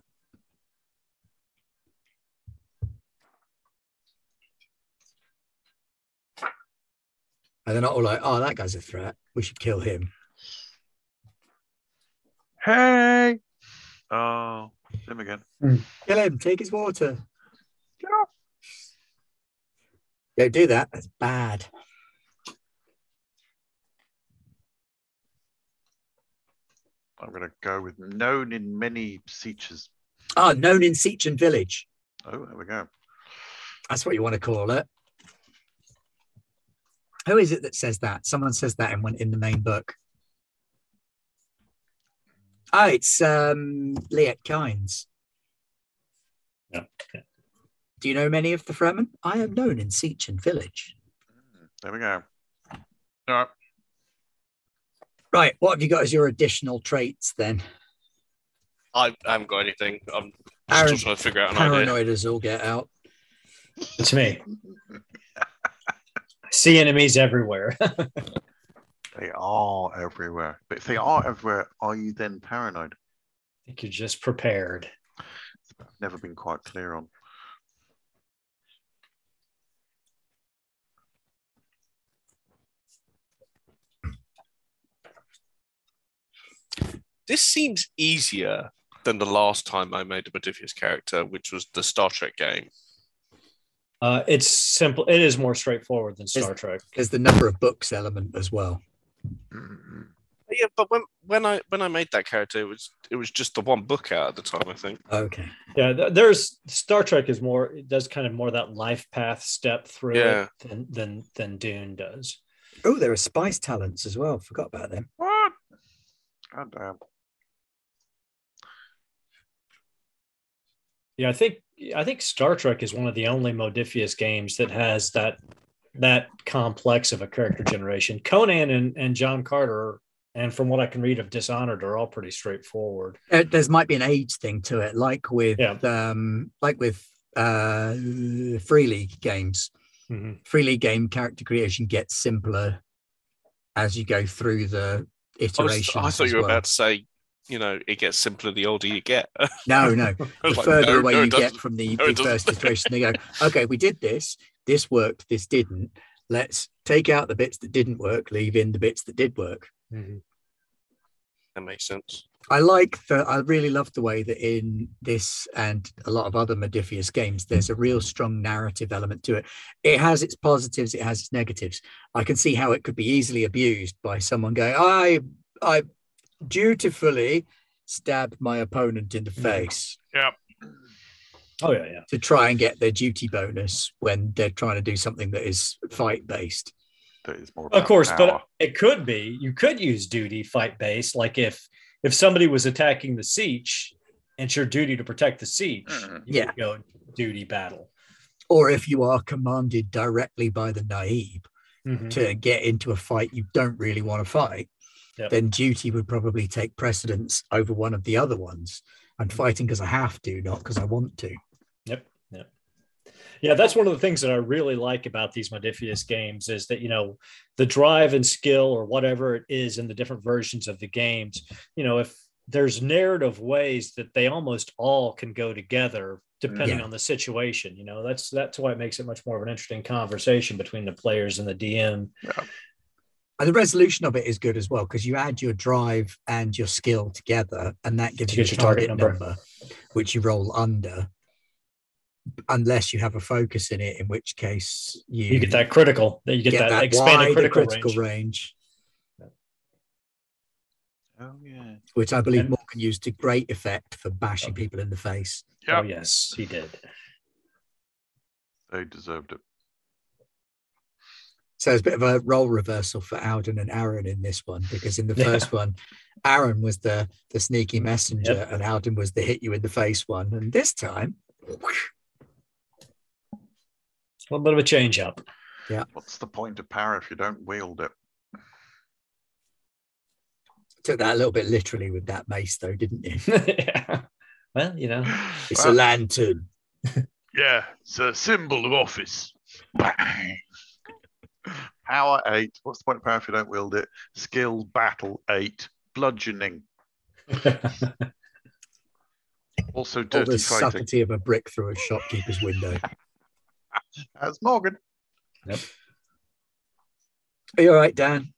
And they're not all like, oh, that guy's a threat. We should kill him. Hey. Oh, him again. Kill him, take his water. Get off. Don't do that. That's bad. I'm gonna go with known in many Sietches. Ah, known in Sietchen village. Oh, there we go. That's what you want to call it. Who is it that says that? Someone says that in one in the main book. Oh, it's um Liet Kynes. Yeah, yeah. Do you know many of the Fremen? I am known in Sietchen village. There we go. All right. Right, what have you got as your additional traits then? I haven't got anything. I'm Aaron, still trying to figure out an idea. Paranoid as all get out. It's me. I see enemies everywhere. They are everywhere. But if they are everywhere, are you then paranoid? I think you're just prepared. I've never been quite clear on. This seems easier than the last time I made a Modiphius character, which was the Star Trek game. Uh, it's simple. It is more straightforward than Star Is- Trek. There's the number of books element as well. Mm-mm. Yeah, but when when I when I made that character, it was it was just the one book out at the time. I think. Okay. Yeah, there's Star Trek is more. It does kind of more that life path step through Yeah. it than than than Dune does. Oh, there are spice talents as well. Forgot about them. What? God damn. Yeah, I think I think Star Trek is one of the only Modiphius games that has that that complex of a character generation. Conan and, and John Carter, and from what I can read of Dishonored, are all pretty straightforward. Uh, there's might be an age thing to it, like with Yeah. um, like with uh, free league games. Mhm. Free league game character creation gets simpler as you go through the I, was, iterations. I thought you were well. about to say, you know, it gets simpler the older you get. No, no. The like, further no, away no, you get from the, No, the first iteration, they go, okay, we did this. This worked. This didn't. Let's take out the bits that didn't work. Leave in the bits that did work. Mm-hmm. That makes sense. I like the. I really love the way that in this and a lot of other Modiphius games, there's a real strong narrative element to it. It has its positives, it has its negatives. I can see how it could be easily abused by someone going, "I, I dutifully stabbed my opponent in the face Oh yeah, yeah. to try and get their duty bonus when they're trying to do something that is fight based." That is more Of course, power. but it could be you could use duty fight based. Like if if somebody was attacking the sietch, and it's your duty to protect the sietch, Mhm. you Yeah. go duty battle. Or if you are commanded directly by the Naib Mhm. to get into a fight you don't really want to fight, Yep. then duty would probably take precedence over one of the other ones. I'm mm-hmm. fighting because I have to, not because I want to. Yep. Yep. Yeah, that's one of the things that I really like about these Modiphius games is that, you know, the drive and skill or whatever it is in the different versions of the games, you know, if there's narrative ways that they almost all can go together depending Yeah. on the situation, you know, that's that's why it makes it much more of an interesting conversation between the players and the DM. And the resolution of it is good as well because you add your drive and your skill together, and that gives To you a your target, target number. number. which you roll under, unless you have a focus in it, in which case you, You get that critical, that you get, get that, expanded wider critical, range. range, Oh yeah. which I believe And- Morgan used to great effect for bashing oh. people in the face. Oh yes, he did. They deserved it. So it's a bit of a role reversal for Alden and Aaron in this one because in the Yeah. first one, Aaron was the the sneaky messenger Yep. and Alden was the hit you in the face one. And this time, A little bit of a change up. Yeah. What's the point of power if you don't wield it? took that a little bit literally with that mace, though, didn't you? yeah. Well, you know, It's a lantern. yeah, it's a symbol of office. Bang. Power eight. What's the point of power if you don't wield it? Skill battle eight. Bludgeoning. Also Or dirty the fighting. subtlety of a brick through a shopkeeper's window. That's Morgan. Yep. Are you all right, Dan?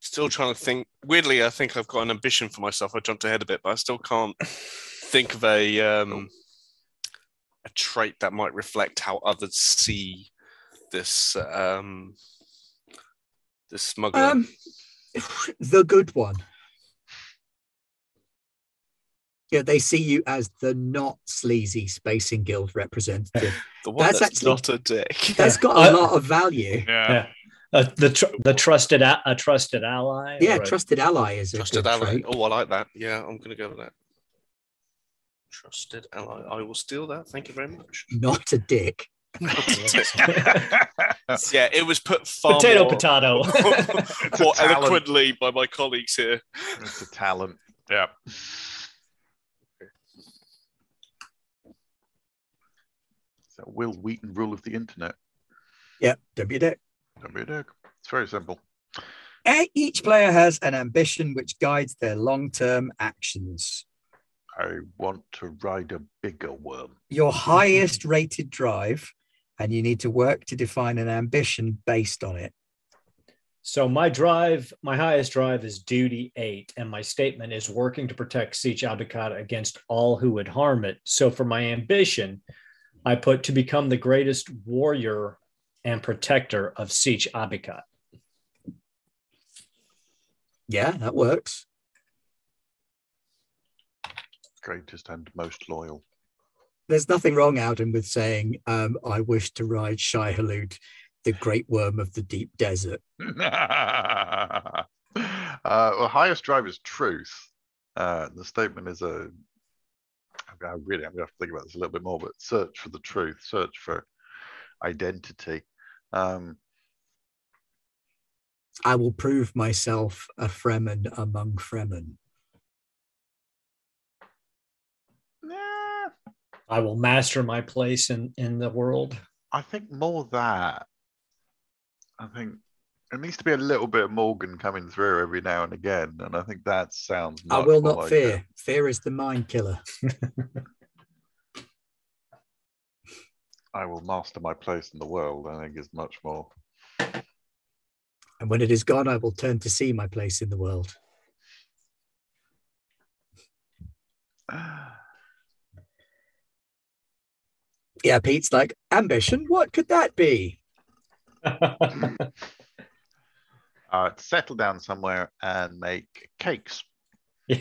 Still trying to think. Weirdly, I think I've got an ambition for myself. I jumped ahead a bit, but I still can't think of a um, a trait that might reflect how others see this um, this smuggler. Um, the good one. Yeah, they see you as the not sleazy Spacing Guild representative. the one that's that's, actually- not a dick. That's got a lot of value. Yeah. yeah. Uh, the tr- the trusted a-, a trusted ally. Yeah, a- trusted ally is a Trusted good ally. trait. Oh, I like that. Yeah, I'm going to go with that. Trusted ally. I will steal that. Thank you very much. Not a dick. yeah, it was put far potato more, potato. more Talent. eloquently by my colleagues here. It's a talent. Yeah. It's that Wil Wheaton rule of the internet. Yeah, don't be a dick. Don't be a dick. It's very simple. Each player has an ambition which guides their long term actions. I want to ride a bigger worm. Your highest rated drive, and you need to work to define an ambition based on it. So my drive, my highest drive is duty eight, and my statement is working to protect Sietch Abikata against all who would harm it. So for my ambition, I put to become the greatest warrior and protector of Sietch Abicat. Yeah, that works. Greatest and most loyal. There's nothing wrong, Alden, with saying, um, I wish to ride Shai-Hulud, the great worm of the deep desert. uh, well, highest drive is truth. Uh, the statement is a. I really, I'm gonna have to think about this a little bit more, but search for the truth, search for identity. Um, I will prove myself a Fremen among Fremen. I will master my place in, in the world. I think more that. I think it needs to be a little bit of Morgan coming through every now and again, and I think that sounds. I will not like fear. it. Fear is the mind killer. I will master my place in the world. I think is much more. And when it is gone, I will turn to see my place in the world. Yeah, Pete's like, ambition? What could that be? uh, settle down somewhere and make cakes.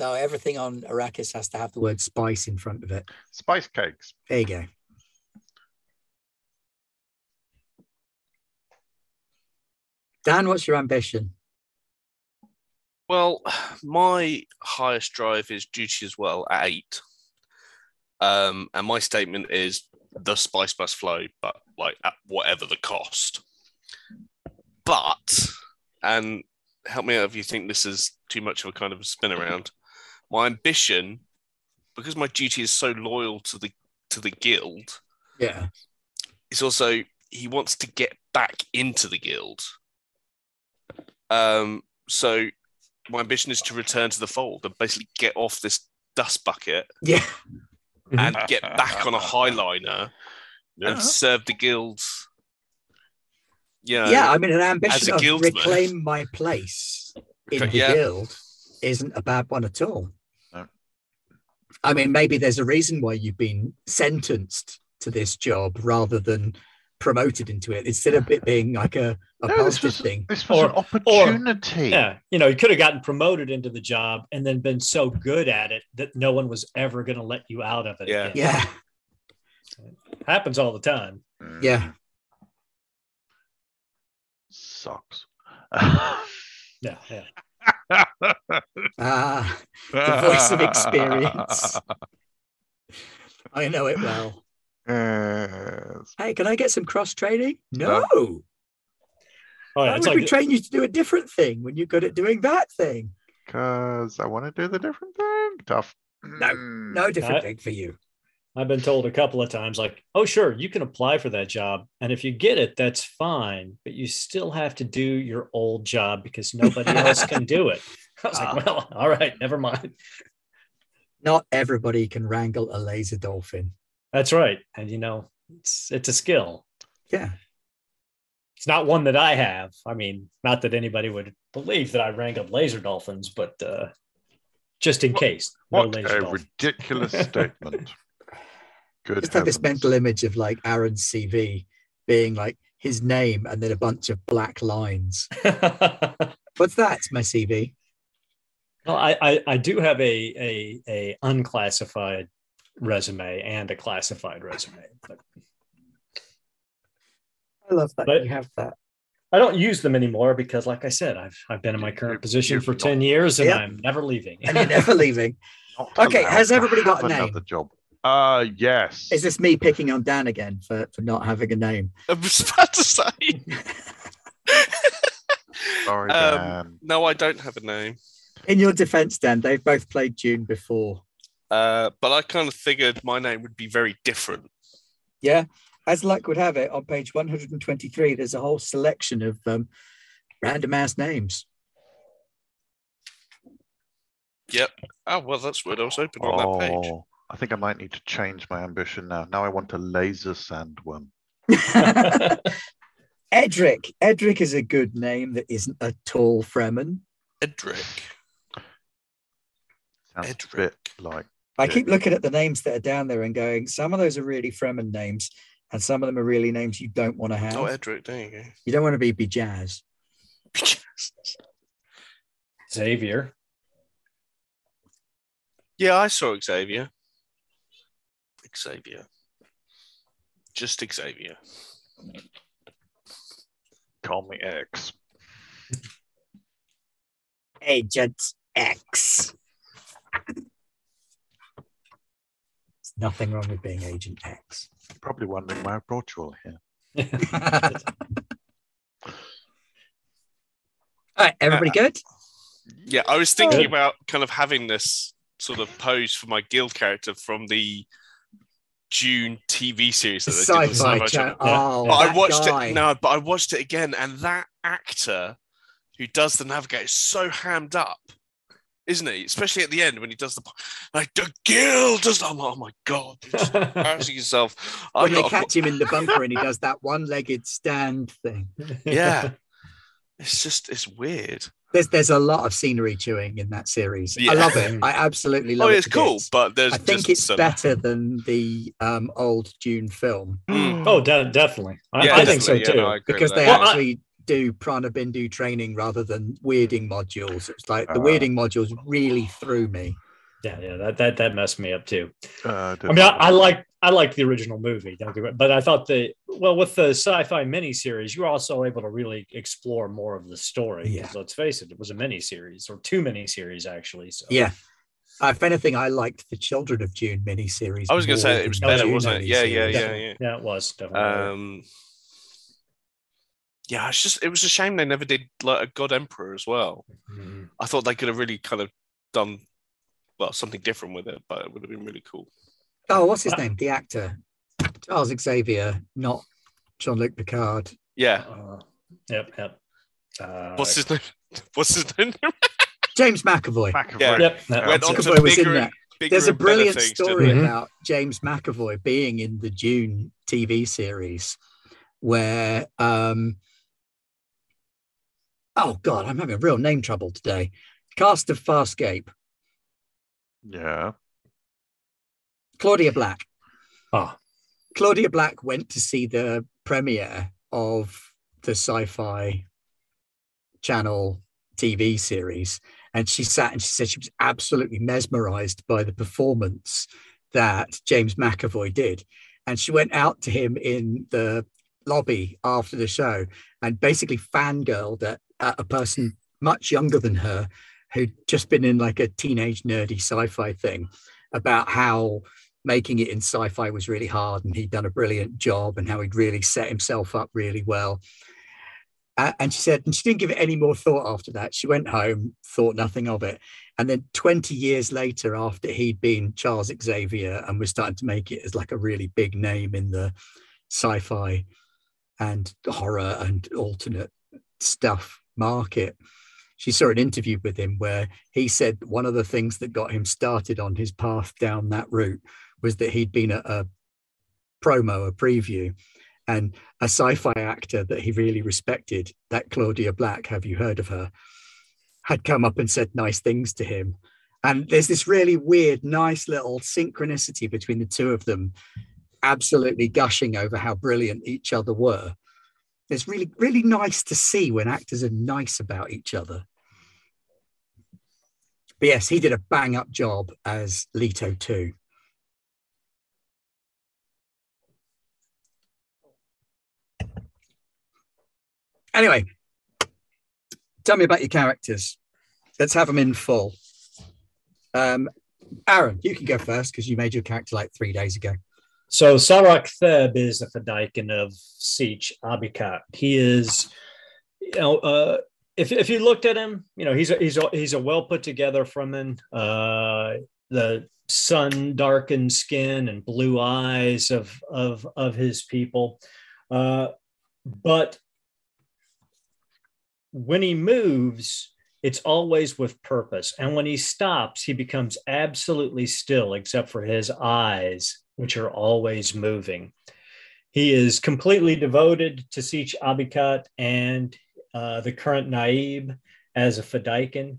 No, everything on Arrakis has to have the word spice in front of it. Spice cakes. There you go. Dan, what's your ambition? Well, my highest drive is duty as well at eight. Um, and my statement is the spice must flow, but like at whatever the cost. But, and help me out if you think this is too much of a kind of a spin around. My ambition, because my duty is so loyal to the to the guild, Yeah. is also he wants to get back into the guild. Um, so my ambition is to return to the fold and basically get off this dust bucket Yeah. And get back on a highliner Yeah. and serve the guild. You know, yeah, I mean, an ambition to of reclaim my place in the yeah. guild isn't a bad one at all. No. I mean, maybe there's a reason why you've been sentenced to this job rather than promoted into it. Instead of it being like a, a No, this was, thing. this was Or- an opportunity. yeah, you know, you could have gotten promoted into the job and then been so good at it that no one was ever going to let you out of it. Yeah. again. Yeah. happens all the time. Mm, Yeah. Sucks. Yeah, yeah. Ah, The voice of experience. I know it well. Yes. Hey, can I get some cross training? No. No. Oh, yeah, Why would like we train you to do a different thing when you're good at doing that thing? Because I want to do the different thing. Tough. Mm. No different I- thing for you. I've been told a couple of times, like, oh, sure, you can apply for that job. And if you get it, that's fine. But you still have to do your old job because nobody else can do it. I was Ah. like, well, all right, never mind. Not everybody can wrangle a laser dolphin. That's right. And, you know, it's, it's a skill. Yeah. It's not one that I have. I mean, not that anybody would believe that I wrangled laser dolphins, but uh, just in case. no What laser a dolphin. ridiculous statement. Good. Just have this mental image of like Aaron's CV being like his name and then a bunch of black lines. What's that? It's my CV. Well, I, I, I do have a, a a unclassified resume and a classified resume, but I love that But- you have that. I don't use them anymore because, like I said, I've I've been in my current position you've for not- ten years and Yep. I'm never leaving. And you're never leaving. Okay, has everybody got a name? Another job. Uh, yes. Is this me picking on Dan again for, for not having a name? I was about to say. Sorry, Um, Dan. no, I don't have a name. In your defense, Dan, they've both played Dune before. Uh, but I kind of figured my name would be very different. Yeah. As luck would have it, on page 123, there's a whole selection of um, random ass names. Yep. Oh well, that's weird. I was hoping on that page. Oh, I think I might need to change my ambition now. Now I want a laser sandworm. Edric. Edric is a good name that isn't a tall Fremen. Edric. Sounds a Edric. bit like I keep looking at the names that are down there and going, some of those are really Fremen names, and some of them are really names you don't want to have. Oh, Edric. There you go. you don't want to be Bijaz. go. Xavier. yeah, I saw Xavier. Xavier. Just Xavier. call me X. Agent X. There's nothing wrong with being Agent X. Probably wondering why I brought you all here. All right, everybody uh, good? Yeah, I was thinking Good. about kind of having this sort of pose for my guild character from the Dune TV series that they did on Sci-fi Sci-Fi channel. Channel. Oh, But I watched guy. it no, but I watched it again, and that actor who does the navigator is so hammed up, isn't he? Especially at the end when he does the like the guild does. I'm like, oh my god, you're embarrassing yourself. I'm When they not- catch him in the bunker and he does that one-legged stand thing. Yeah. It's just it's weird. There's there's a lot of scenery chewing in that series. Yeah. I love it. I absolutely love it. Oh, it. it's cool, bits. but there's I think just it's some- better than the um, old Dune film Mm. oh, de- definitely. I, Yeah, I think so too. Yeah, no, because they that. Well, I- actually do prana bindu training rather than weirding modules. It's like the Ah. weirding modules really threw me. yeah, yeah, that, that that messed me up too. Uh, I mean, I, I like I like the original movie, don't get me- but I thought the well with the sci-fi miniseries, you were also able to really explore more of the story. Yeah. Let's face it, it was a miniseries or two miniseries actually. So Yeah. Uh, if anything, I liked the Children of Dune miniseries. I was going to say it was than better, wasn't it? Yeah, yeah, yeah, yeah. yeah, it was definitely. Um, yeah, it's just it was a shame they never did like a God Emperor as well. Mhm. I thought they could have really kind of done well something different with it, but it would have been really cool. Oh, what's his name? The actor Charles Xavier, not Jean-Luc Picard. Yeah. Uh, yep, yep. Uh, What's his name? What's his name? James McAvoy. McAvoy. Yeah. Yep. that- Went on McAvoy was in that. There's a brilliant things, story he? About James McAvoy being in the Dune TV series where um oh god, I'm having a real name trouble today. Cast of Farscape, Yeah. Claudia Black. Ah, Claudia Black went to see the premiere of the sci-fi channel TV series and she sat and she said she was absolutely mesmerized by the performance that James McAvoy did. and she went out to him in the lobby after the show and basically fangirled at, at a person much younger than her who'd just been in like a teenage nerdy sci-fi thing about how making it in sci-fi was really hard and he'd done a brilliant job and how he'd really set himself up really well. Uh, and she said and she didn't give it any more thought after that. She went home thought nothing of it. And then 20 years later after he'd been charles xavier and was starting to make it as like a really big name in the sci-fi and horror and alternate stuff market she saw an interview with him where he said one of the things that got him started on his path down that route was that he'd been at a promo, a preview, and a sci-fi actor that he really respected, that Claudia Black, have you heard of her, had come up and said nice things to him. And there's this really weird, nice little synchronicity between the two of them, absolutely gushing over how brilliant each other were. It's really, really nice to see when actors are nice about each other. But yes, he did a bang up job as Leto too. Anyway, tell me about your characters. Let's have them in full. Um, Aaron, you can go first because you made your character like three days ago. So Sarak Theb is a Fedaykin of Sietch Abicat. He is, you know, uh, if, if you looked at him, you know, he's a, he's a, he's a well put together Fremen. Uh, the sun darkened skin and blue eyes of of of his people, uh, but when he moves, it's always with purpose. And when he stops, he becomes absolutely still, except for his eyes, which are always moving. He is completely devoted to Sietch Abicat and uh, the current Naib as a Fedaykin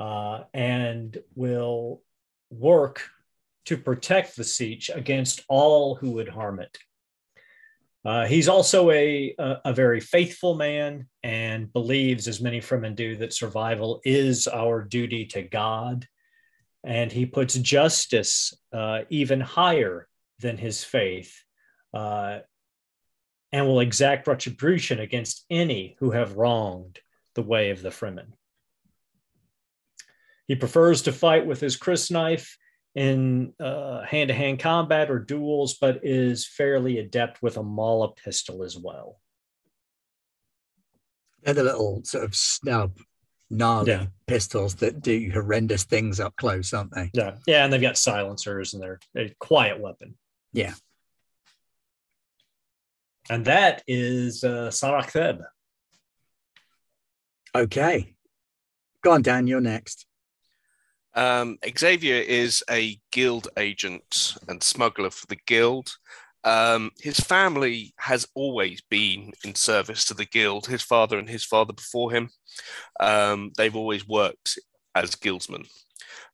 uh, and will work to protect the Sietch against all who would harm it. Uh, he's also a, a, a, very faithful man and believes, as many Fremen do, that survival is our duty to God. And he puts justice uh, even higher than his faith uh, and will exact retribution against any who have wronged the way of the Fremen. He prefers to fight with his crysknife in hand to hand combat or duels, but is fairly adept with a maula pistol as well. They're the little sort of snub, gnarly yeah. pistols that do horrendous things up close, aren't they? Yeah, yeah, and they've got silencers and they're a quiet weapon. Yeah. And that is uh, Sarak Theb. Okay. Go on, Dan, you're next. Um, Xavier is a guild agent and smuggler for the guild. Um, his family has always been in service to the guild. His father and his father before him, um, they've always worked as guildsmen.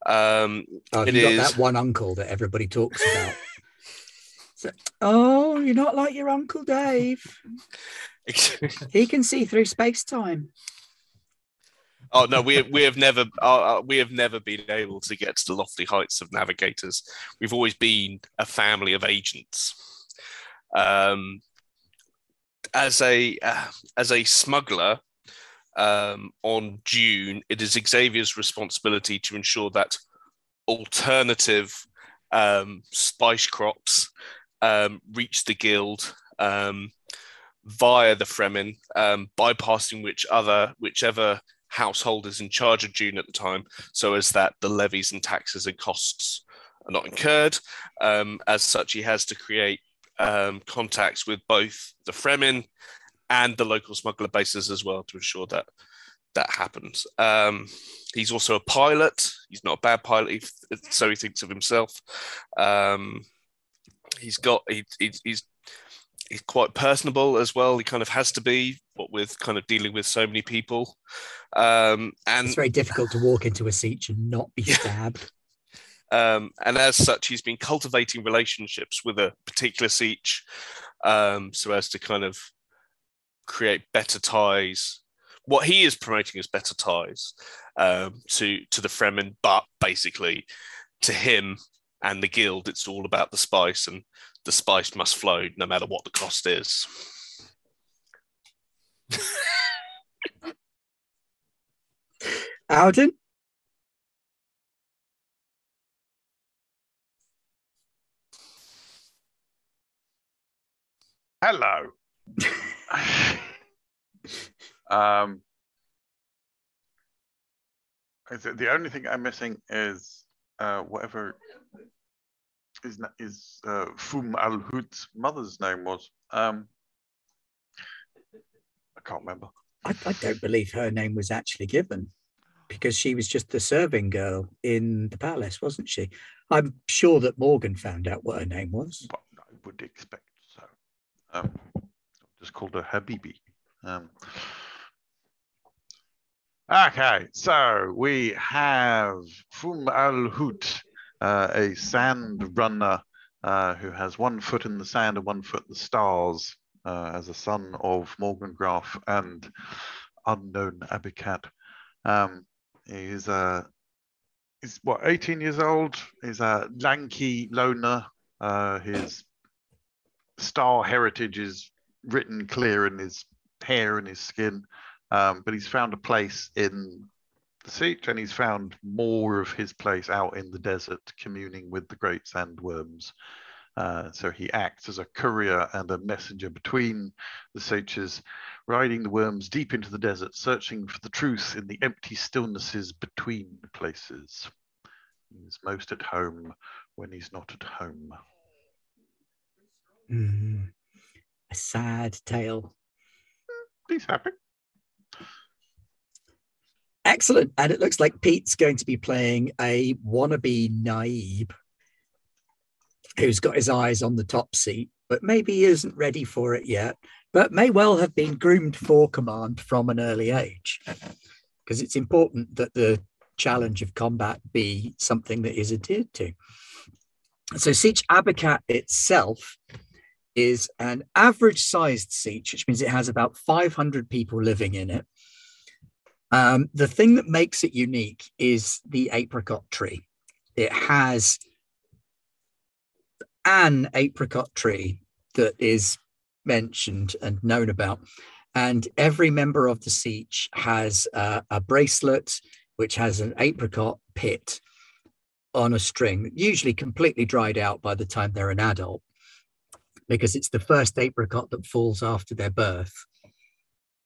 Um, oh, you got that one uncle that everybody talks about. so, oh, you're not like your uncle Dave. he can see through space time. Oh no, we we have never uh, uh, we have never been able to get to the lofty heights of navigators. We've always been a family of agents. Um, as a uh, as a smuggler um, on Dune, it is Xavier's responsibility to ensure that alternative um, spice crops um, reach the guild um, via the Fremen, um, bypassing which other whichever householders in charge of Dune at the time, so as that the levies and taxes and costs are not incurred. Um, as such, he has to create um, contacts with both the Fremen and the local smuggler bases as well to ensure that that happens. Um, he's also a pilot. He's not a bad pilot, so he thinks of himself. Um, he's got he, he's he's quite personable as well. He kind of has to be, what with kind of dealing with so many people. Um, and it's very difficult to walk into a Sietch and not be stabbed. Um, and as such, he's been cultivating relationships with a particular Sietch um, so as to kind of create better ties. What he is promoting is better ties um, to to the Fremen, but basically to him, and the guild, it's all about the spice, and the spice must flow no matter what the cost is. Alden? Hello. um, the only thing I'm missing is uh, whatever is is uh, Fum Al Hut's mother's name was. Um, I can't remember. I, I don't believe her name was actually given because she was just the serving girl in the palace, wasn't she? I'm sure that Morgan found out what her name was. But I would expect. Um, just called her Habibi. Um, okay, so we have Fum Al Hut, uh, a sand runner uh, who has one foot in the sand and one foot in the stars, uh, as a son of Morgan Graf and unknown Abicat. Um, he's uh, he's what 18 years old. He's a lanky loner. Uh, his star heritage is written clear in his hair and his skin. Um, but he's found a place in the sietch and he's found more of his place out in the desert, communing with the great sandworms. Uh, so he acts as a courier and a messenger between the sages, riding the worms deep into the desert, searching for the truth in the empty stillnesses between places. He's most at home when he's not at home. Mm, a sad tale. He's happy. Excellent. And it looks like Pete's going to be playing a wannabe Naib who's got his eyes on the top seat, but maybe he isn't ready for it yet, but may well have been groomed for command from an early age. Because it's important that the challenge of combat be something that is adhered to. So, Sietch Abicat itself is an average sized sietch, which means it has about 500 people living in it. Um, the thing that makes it unique is the apricot tree. It has an apricot tree that is mentioned and known about. And every member of the sietch has uh, a bracelet which has an apricot pit on a string, usually completely dried out by the time they're an adult, because it's the first apricot that falls after their birth.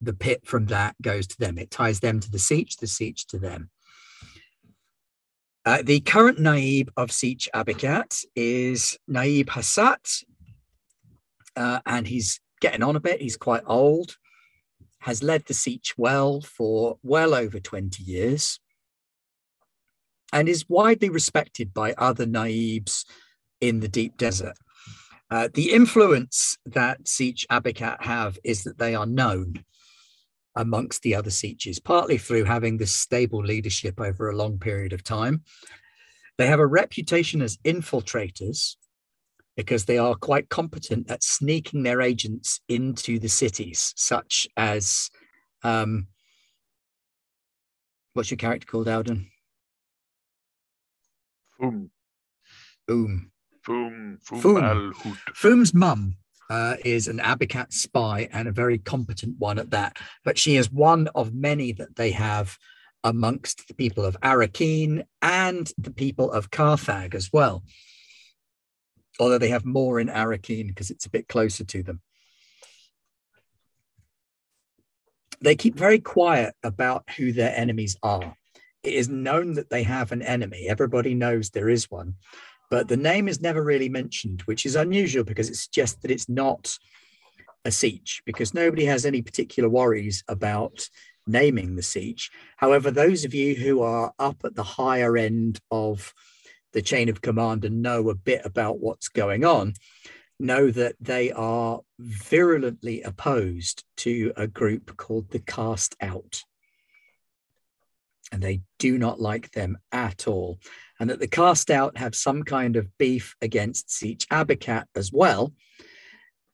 The pit from that goes to them. It ties them to the sietch, the sietch to them. Uh, the current Naib of Sietch Abicat is Naib Hassat, uh, and he's getting on a bit. He's quite old, has led the Sietch well for well over 20 years, and is widely respected by other Naibs in the deep desert. Uh, the influence that Sietch Abicat have is that they are known amongst the other sietches, partly through having this stable leadership over a long period of time. They have a reputation as infiltrators because they are quite competent at sneaking their agents into the cities, such as um, what's your character called, Alden? Fum, Boom. Fum, Fum, Fum. Al Hut. Foom's mum uh, is an Abicat spy and a very competent one at that. But she is one of many that they have amongst the people of Arrakeen and the people of Carthag as well. Although they have more in Arrakeen because it's a bit closer to them. They keep very quiet about who their enemies are. It is known that they have an enemy. Everybody knows there is one but the name is never really mentioned, which is unusual because it suggests that it's not a sietch, because nobody has any particular worries about naming the sietch. However, those of you who are up at the higher end of the chain of command and know a bit about what's going on know that they are virulently opposed to a group called the Cast Out. And they do not like them at all and that the cast out have some kind of beef against Sietch Abicat as well.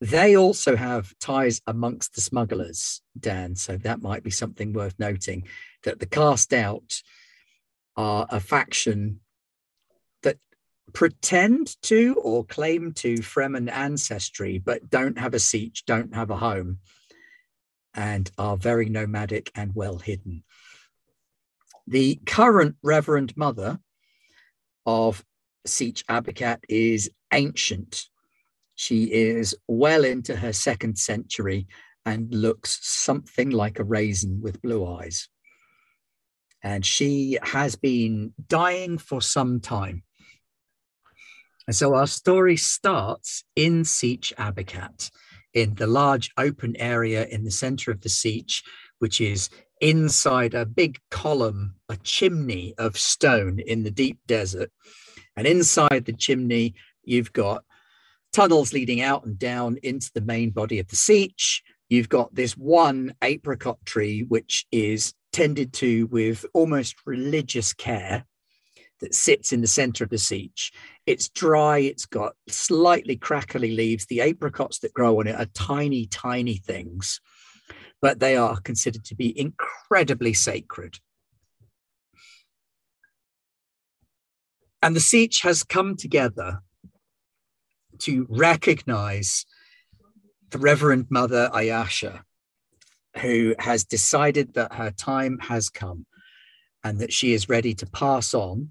They also have ties amongst the smugglers, Dan. So that might be something worth noting that the cast out are a faction that pretend to or claim to Fremen ancestry, but don't have a sietch, don't have a home, and are very nomadic and well hidden. The current Reverend Mother of Sietch Abicat is ancient. She is well into her second century and looks something like a raisin with blue eyes. And she has been dying for some time. And so our story starts in Sietch Abicat, in the large open area in the center of the Sietch, which is inside a big column, a chimney of stone in the deep desert. And inside the chimney, you've got tunnels leading out and down into the main body of the Sietch. You've got this one apricot tree, which is tended to with almost religious care that sits in the center of the sietch. It's dry, it's got slightly crackly leaves. The apricots that grow on it are tiny, tiny things, but they are considered to be incredibly sacred. And the sietch has come together to recognize the Reverend Mother Ayasha, who has decided that her time has come and that she is ready to pass on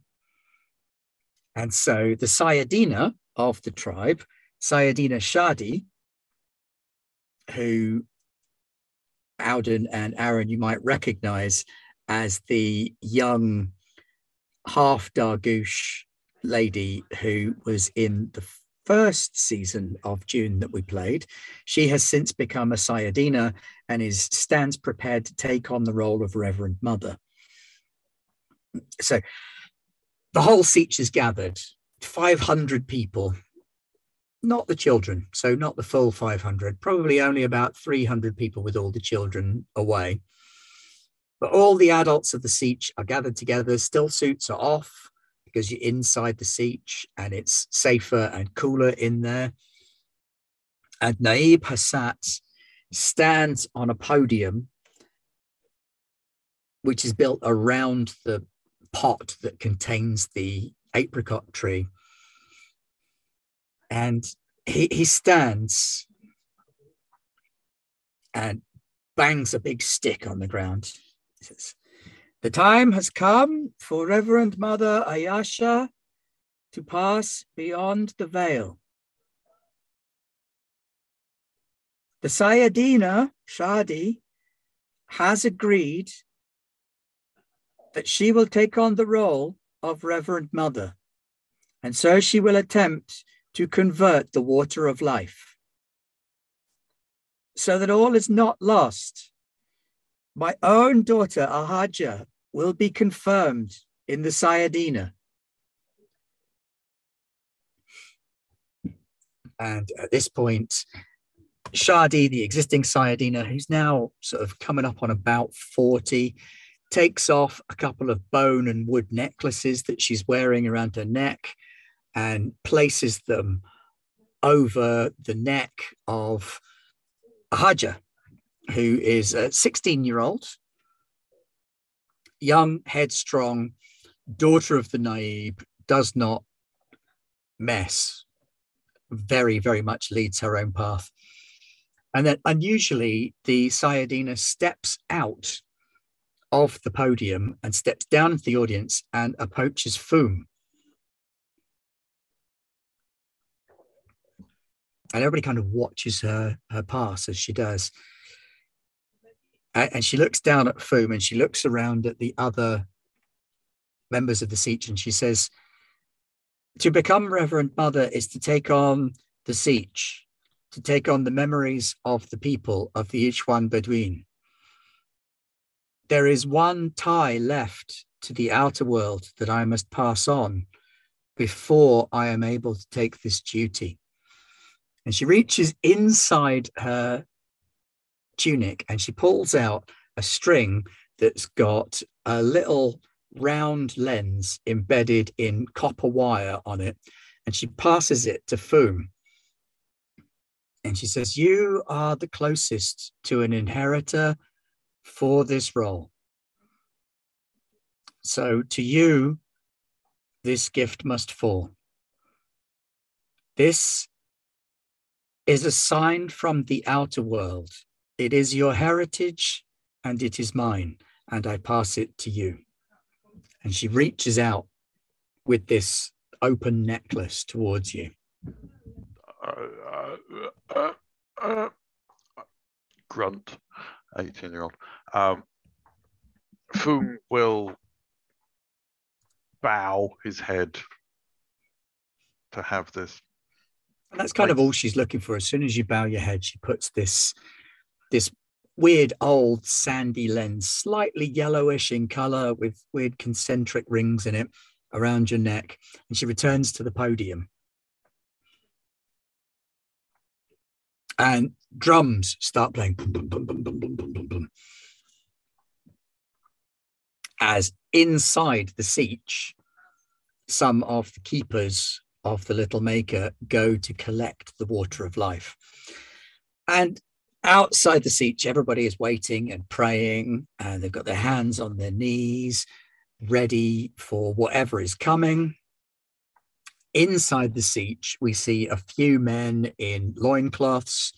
and so the Sayyadina of the tribe, Sayyadina Shadi, who Alden and Aaron, you might recognize as the young half Dargush lady who was in the first season of Dune that we played. She has since become a Sayyadina and is stands prepared to take on the role of Reverend Mother. So the whole Sietch is gathered, 500 people, not the children, so not the full 500, probably only about 300 people with all the children away. But all the adults of the Sietch are gathered together, still suits are off because you're inside the Sietch and it's safer and cooler in there. And Naib Hassat stands on a podium which is built around the pot that contains the apricot tree. And he, he stands and bangs a big stick on the ground. He says, The time has come for Reverend Mother Ayasha to pass beyond the veil. The Sayyadina Shadi has agreed that she will take on the role of Reverend Mother, and so she will attempt to convert the water of life. So that all is not lost. My own daughter, Ahaja, will be confirmed in the Sayyadina. And at this point, Shadi, the existing Sayyadina, who's now sort of coming up on about 40, takes off a couple of bone and wood necklaces that she's wearing around her neck and places them over the neck of Haja, who is a 16 year old, young, headstrong, daughter of the Naib, does not mess, very, very much leads her own path. And then unusually, the Sayyadina steps out of the podium and steps down into the audience and approaches Foom. And everybody kind of watches her her pass as she does. And she looks down at Foom and she looks around at the other members of the Sietch and she says, To become Reverend Mother is to take on the Sietch, to take on the memories of the people of the Ichwan Bedouin there is one tie left to the outer world that I must pass on before I am able to take this duty. And she reaches inside her tunic and she pulls out a string that's got a little round lens embedded in copper wire on it. And she passes it to Foom. And she says, You are the closest to an inheritor for this role. So to you, this gift must fall. This is a sign from the outer world. It is your heritage and it is mine, and I pass it to you. And she reaches out with this open necklace towards you. Uh, uh, uh, grunt, 18 year old. Um, Foom will bow his head to have this. And that's kind of all she's looking for. As soon as you bow your head, she puts this this weird old sandy lens, slightly yellowish in color with weird concentric rings in it around your neck. And she returns to the podium. And drums start playing. Boom, boom, boom, As inside the sietch, some of the keepers of the little maker go to collect the water of life. And outside the sietch, everybody is waiting and praying, and they've got their hands on their knees, ready for whatever is coming. Inside the sietch, we see a few men in loincloths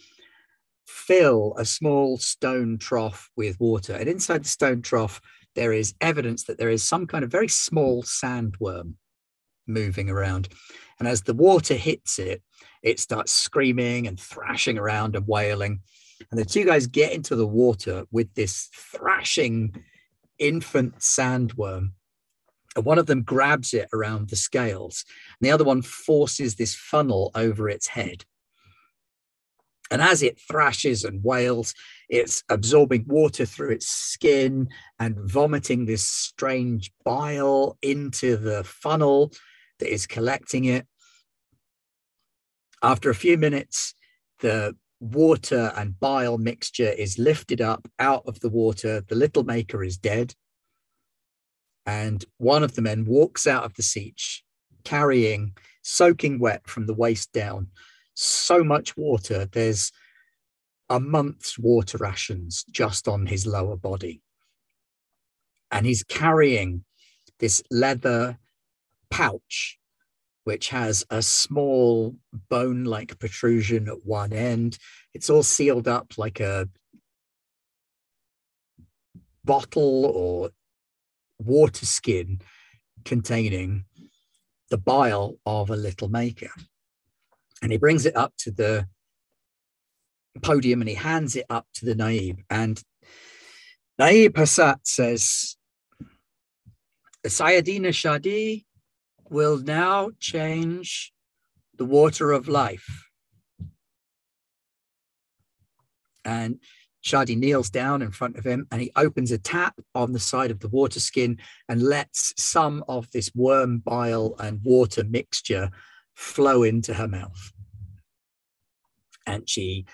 fill a small stone trough with water. And inside the stone trough, there is evidence that there is some kind of very small sandworm moving around. And as the water hits it, it starts screaming and thrashing around and wailing. And the two guys get into the water with this thrashing infant sandworm. And one of them grabs it around the scales, and the other one forces this funnel over its head. And as it thrashes and wails, it's absorbing water through its skin and vomiting this strange bile into the funnel that is collecting it. After a few minutes, the water and bile mixture is lifted up out of the water. The little maker is dead. And one of the men walks out of the sietch carrying, soaking wet from the waist down, so much water. There's a month's water rations just on his lower body. And he's carrying this leather pouch, which has a small bone like protrusion at one end. It's all sealed up like a bottle or water skin containing the bile of a little maker. And he brings it up to the podium and he hands it up to the Naib. And Naib Hassat says, Sayyadina Shadi will now change the water of life. And Shadi kneels down in front of him and he opens a tap on the side of the water skin and lets some of this worm bile and water mixture flow into her mouth. And she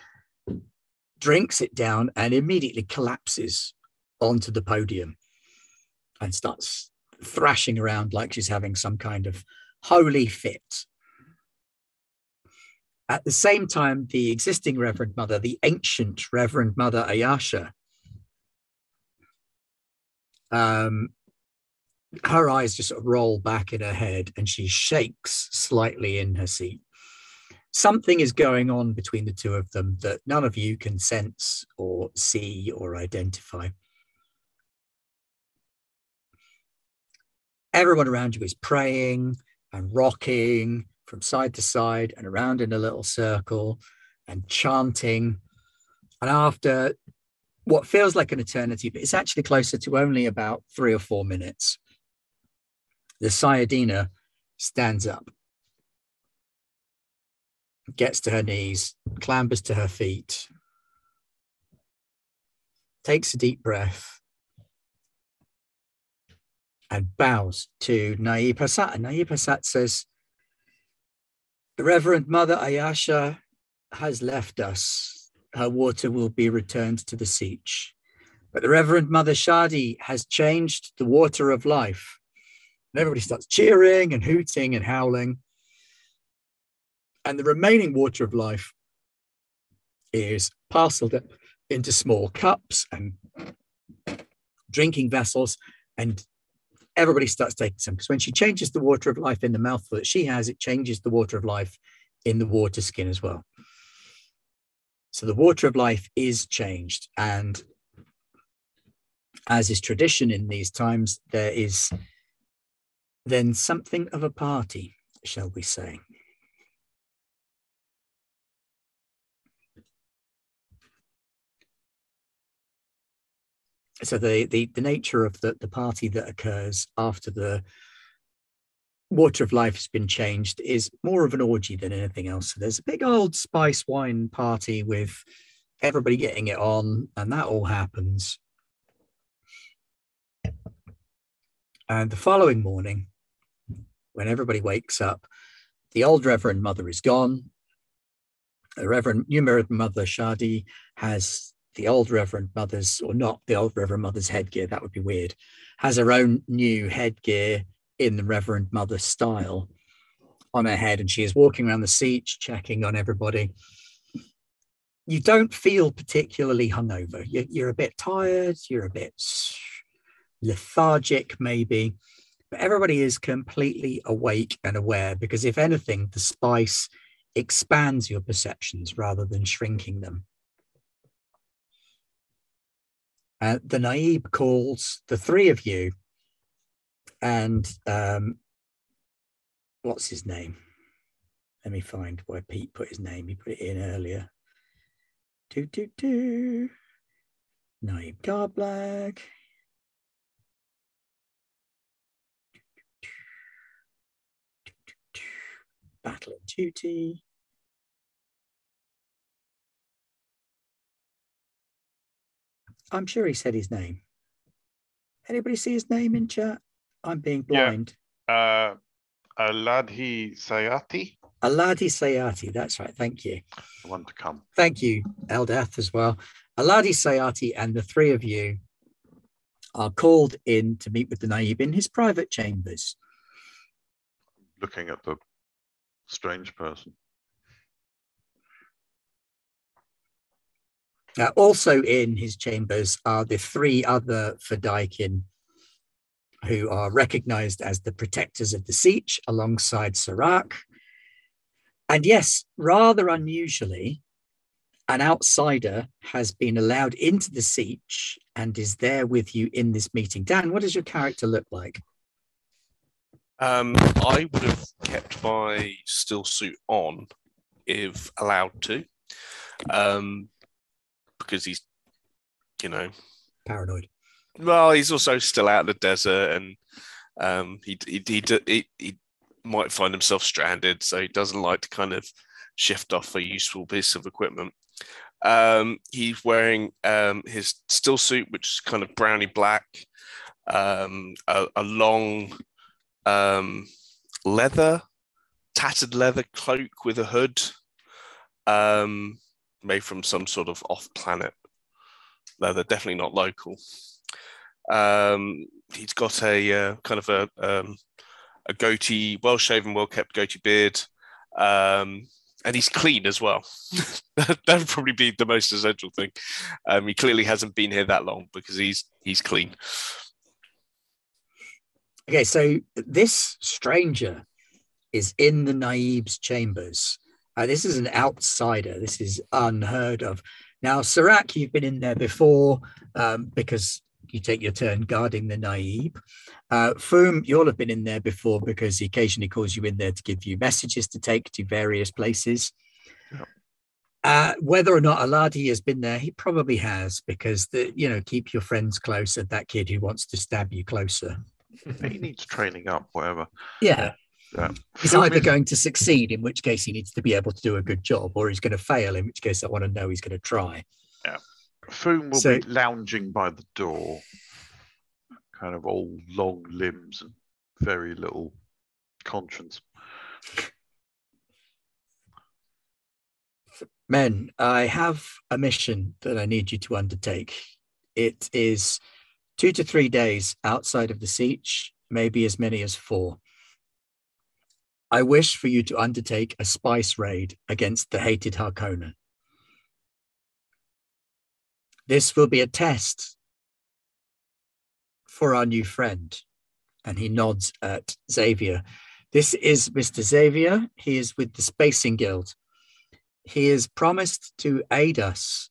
drinks it down and immediately collapses onto the podium and starts thrashing around like she's having some kind of holy fit. At the same time, the existing Reverend Mother, the ancient Reverend Mother Ayasha, um, her eyes just sort of roll back in her head and she shakes slightly in her seat. Something is going on between the two of them that none of you can sense or see or identify. Everyone around you is praying and rocking from side to side and around in a little circle and chanting. And after what feels like an eternity, but it's actually closer to only about three or four minutes, the Sayyadina stands up, gets to her knees, clambers to her feet, takes a deep breath, and bows to Naib Hassat. And Hassat says, The Reverend Mother Ayasha has left us. Her water will be returned to the sietch. But the Reverend Mother Shadi has changed the water of life. And everybody starts cheering and hooting and howling. And the remaining water of life is parceled into small cups and drinking vessels and everybody starts taking some because when she changes the water of life in the mouthful that she has, it changes the water of life in the water skin as well. So the water of life is changed. And as is tradition in these times, there is then something of a party, shall we say. So the, the, the nature of the, the party that occurs after the water of life has been changed is more of an orgy than anything else. So there's a big old spice wine party with everybody getting it on, and that all happens. And the following morning, when everybody wakes up, the old Reverend Mother is gone. The Reverend New Mother Shadi has the old Reverend Mother's, or not the old Reverend Mother's headgear, that would be weird, has her own new headgear in the Reverend Mother style on her head, and she is walking around the seat, checking on everybody. You don't feel particularly hungover. You're, you're a bit tired, you're a bit lethargic, maybe, but everybody is completely awake and aware because, if anything, the spice expands your perceptions rather than shrinking them. Uh, the Naib calls the three of you and um, what's his name? Let me find where Pete put his name. He put it in earlier. Do do do. Naib Garblag. Battle of Duty. I'm sure he said his name. Anybody see his name in chat? I'm being blind. Yeah. Uh, Aladhi Sayati. Aladi Sayati, that's right. Thank you. The one to come. Thank you, Eldath, as well. Aladi Sayati and the three of you are called in to meet with the Naib in his private chambers. Looking at the strange person. Uh, also in his chambers are the three other Fedaykin who are recognized as the protectors of the Sietch alongside Serac. And yes, rather unusually, an outsider has been allowed into the Sietch and is there with you in this meeting. Dan, what does your character look like? Um, I would have kept my still suit on if allowed to, um, because he's, you know, paranoid. Well, he's also still out in the desert, and um, he, he he, he he might find himself stranded, so he doesn't like to kind of shift off a useful piece of equipment. Um, he's wearing um, his still suit, which is kind of browny black, um, a, a, long um, leather, tattered leather cloak with a hood, um, made from some sort of off-planet leather, definitely not local. Um, he's got a uh, kind of a um, a goatee, well shaven, well kept goatee beard, um, and he's clean as well. that would probably be the most essential thing. Um, he clearly hasn't been here that long because he's he's clean. Okay, so this stranger is in the Naib's chambers. Uh, this is an outsider. This is unheard of. Now, Serac, you've been in there before um, because you take your turn guarding the Naib. Uh, Foom, you'll have been in there before because he occasionally calls you in there to give you messages to take to various places. Uh, whether or not Aladi has been there, he probably has because the you know keep your friends closer. That kid who wants to stab you closer. he needs training up, whatever. Yeah. Yeah. He's either going to succeed, in which case he needs to be able to do a good job, or he's going to fail, in which case I want to know he's going to try. Yeah. Foom will so, be lounging by the door, kind of all long limbs and very little conscience. Men, I have a mission that I need you to undertake. It is two to three days outside of the sietch, maybe as many as four. I wish for you to undertake a spice raid against the hated Harkonnen. This will be a test for our new friend. And he nods at Xavier This is Mr. Xavier. He is with the Spacing Guild. He has promised to aid us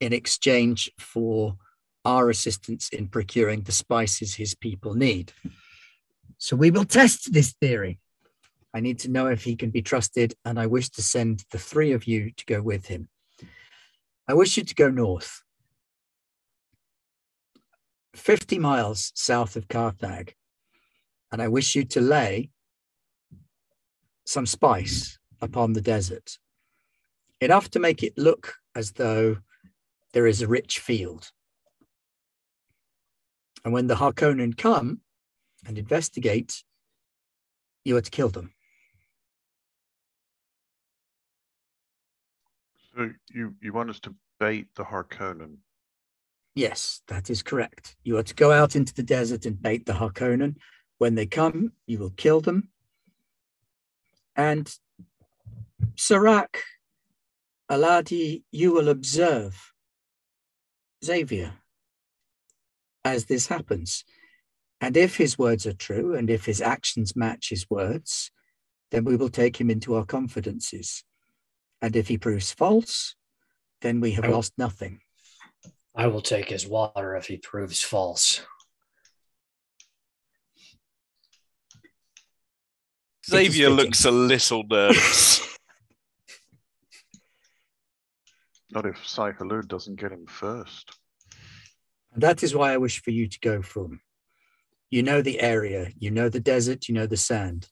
in exchange for our assistance in procuring the spices his people need. So we will test this theory. I need to know if he can be trusted, and I wish to send the three of you to go with him. I wish you to go north, 50 miles south of Carthag, and I wish you to lay some spice upon the desert, enough to make it look as though there is a rich field. And when the Harkonnen come and investigate, you are to kill them. So you, you want us to bait the Harkonnen? Yes, that is correct. You are to go out into the desert and bait the Harkonnen. When they come, you will kill them. And Serac, Aladi, you will observe Xavier as this happens. And if his words are true and if his actions match his words, then we will take him into our confidences. And if he proves false, then we have I will- lost nothing. I will take his water if he proves false. Xavier looks a little nervous. Not if Shai-Hulud doesn't get him first. And that is why I wish for you to go from. You know the area, you know the desert, you know the sand.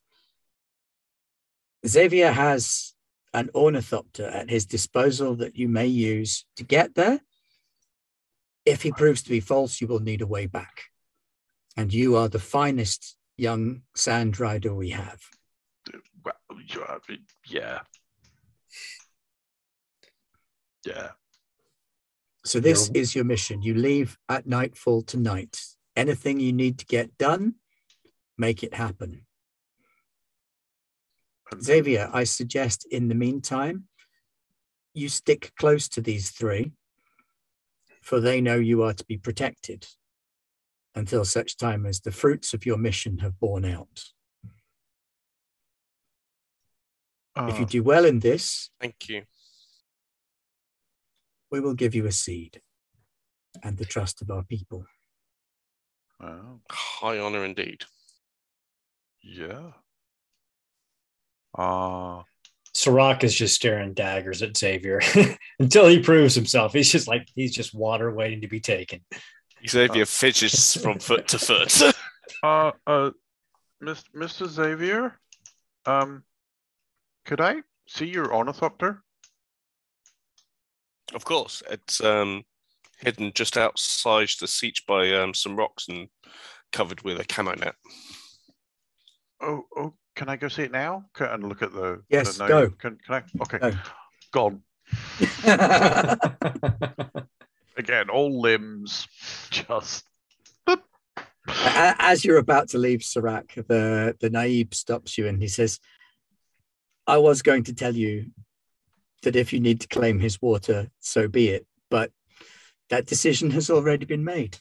Xavier has an ornithopter at his disposal that you may use to get there. If he proves to be false, you will need a way back. And you are the finest young sand rider we have. Well, yeah. Yeah. So this is your mission. You leave at nightfall tonight. Anything you need to get done, make it happen. And- Xavier, I suggest in the meantime, you stick close to these three, for they know you are to be protected until such time as the fruits of your mission have borne out. if you uh, do well in this, Thank you. we will give you a seed and the trust of our people. well, High honor indeed. yeah. Uh, Sirac is just staring daggers at Xavier until he proves himself. He's just like he's just water waiting to be taken. Xavier fidgets from foot to foot. uh, uh, Mr. Xavier, um, could I see your ornithopter? of course, it's um, hidden just outside the sietch by um, some rocks and covered with a camo net. Oh, oh, can I go see it now? Can, and look at the. Yes, the go. Can, can I? Okay. Go. Gone. Again, all limbs just. As you're about to leave Serac, the, the Naib stops you and he says, I was going to tell you that if you need to claim his water, so be it. But that decision has already been made.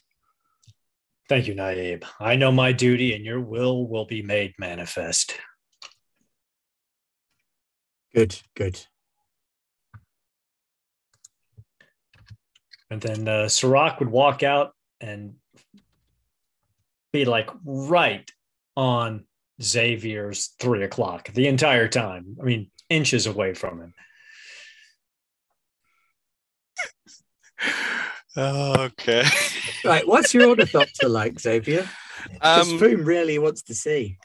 Thank you, Naib. I know my duty, and your will will be made manifest. Good, good. And then uh, Sirac would walk out and be like right on Xavier's three o'clock the entire time. I mean, inches away from him. okay. Right, what's your order, ornithopter like, Xavier? Because Um, Foom really wants to see.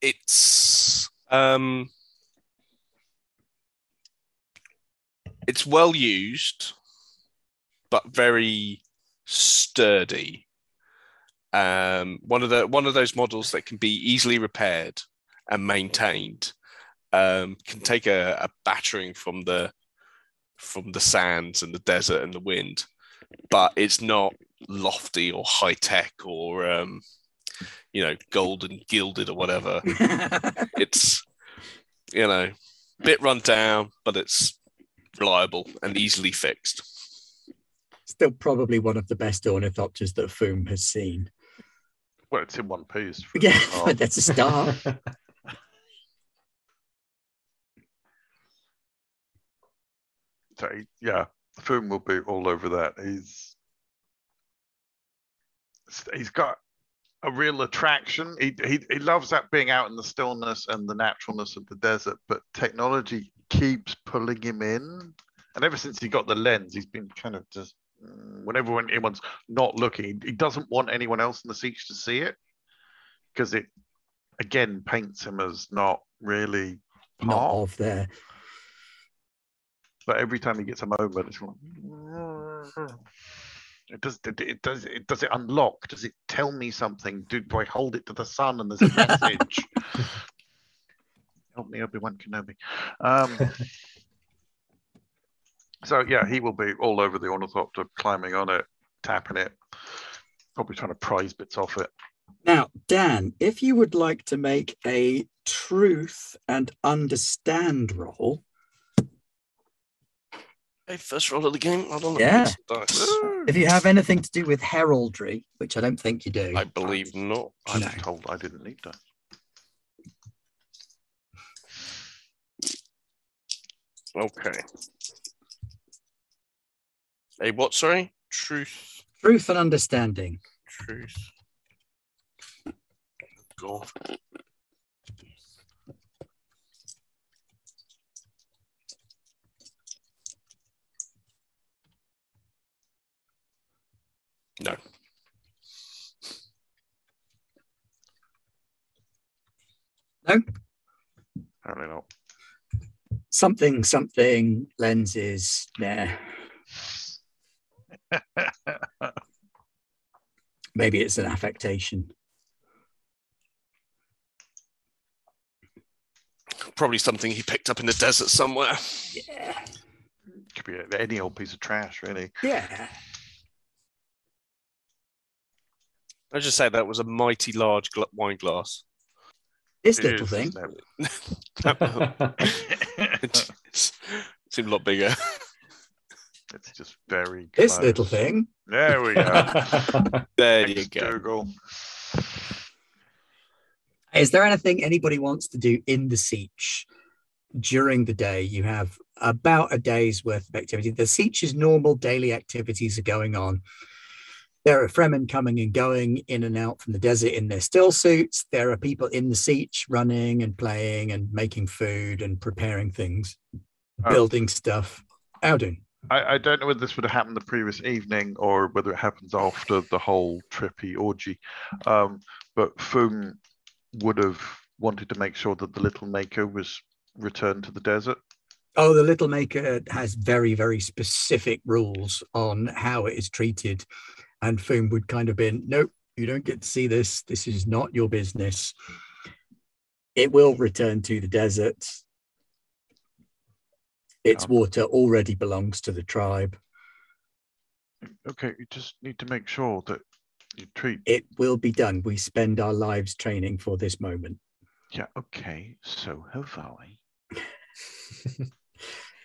it's um, it's well used, but very sturdy. Um, one of the one of those models that can be easily repaired and maintained. Um, can take a, a battering from the from the sands and the desert and the wind, but it's not lofty or high tech or um, you know gold and gilded or whatever. it's you know bit run down, but it's reliable and easily fixed. Still probably one of the best ornithopters that Foom has seen. Well, it's in one piece. for Yeah, start. that's a star. So yeah, Foom will be all over that. He's he's got a real attraction. He, he he loves that being out in the stillness and the naturalness of the desert, but technology keeps pulling him in. And ever since he got the lens, he's been kind of just mm, whenever anyone's not looking, he doesn't want anyone else in the sietch to see it because it again paints him as not really Not part of there. But every time he gets a moment, it's like, it does. It, it does. It does it unlock? Does it tell me something? Do, do I hold it to the sun and there's a message? Help me, Obi Wan Kenobi. Um, so yeah, he will be all over the ornithopter, climbing on it, tapping it, probably trying to prize bits off it. Now, Dan, if you would like to make a truth and understand roll, Hey, first roll of the game. Hold on. Yeah. Dice. if you have anything to do with heraldry, which I don't think you do, I believe not. I'm No. told I didn't need that. Okay. Hey, what? Sorry. Truth. truth and understanding. Truth. God. No. No? Apparently not. Something, something, lenses, yeah. Maybe it's an affectation. Probably something he picked up in the desert somewhere. Yeah. Could be any old piece of trash, really. Yeah. I just say that was a mighty large gl- wine glass. This It little is, thing. isn't it? it seemed a lot bigger. It's just very. This little thing. There we go. There you go. Google. Is there anything anybody wants to do in the sietch during the day? You have about a day's worth of activity. The sietch's normal daily activities are going on. There are Fremen coming and going in and out from the desert in their still suits. There are people in the sietch running and playing and making food and preparing things, Oh. building stuff. Audun. I, I don't know whether this would have happened the previous evening or whether it happens after the whole trippy orgy. Um, but Fung would have wanted to make sure that the little maker was returned to the desert. Oh, the Little Maker has very, very specific rules on how it is treated. And Foom would kind of been, nope, you don't get to see this. This is not your business. It will return to the desert. Its Yeah. water already belongs to the tribe. Okay, you just need to make sure that you treat. It will be done. We spend our lives training for this moment. Yeah, okay, so have I.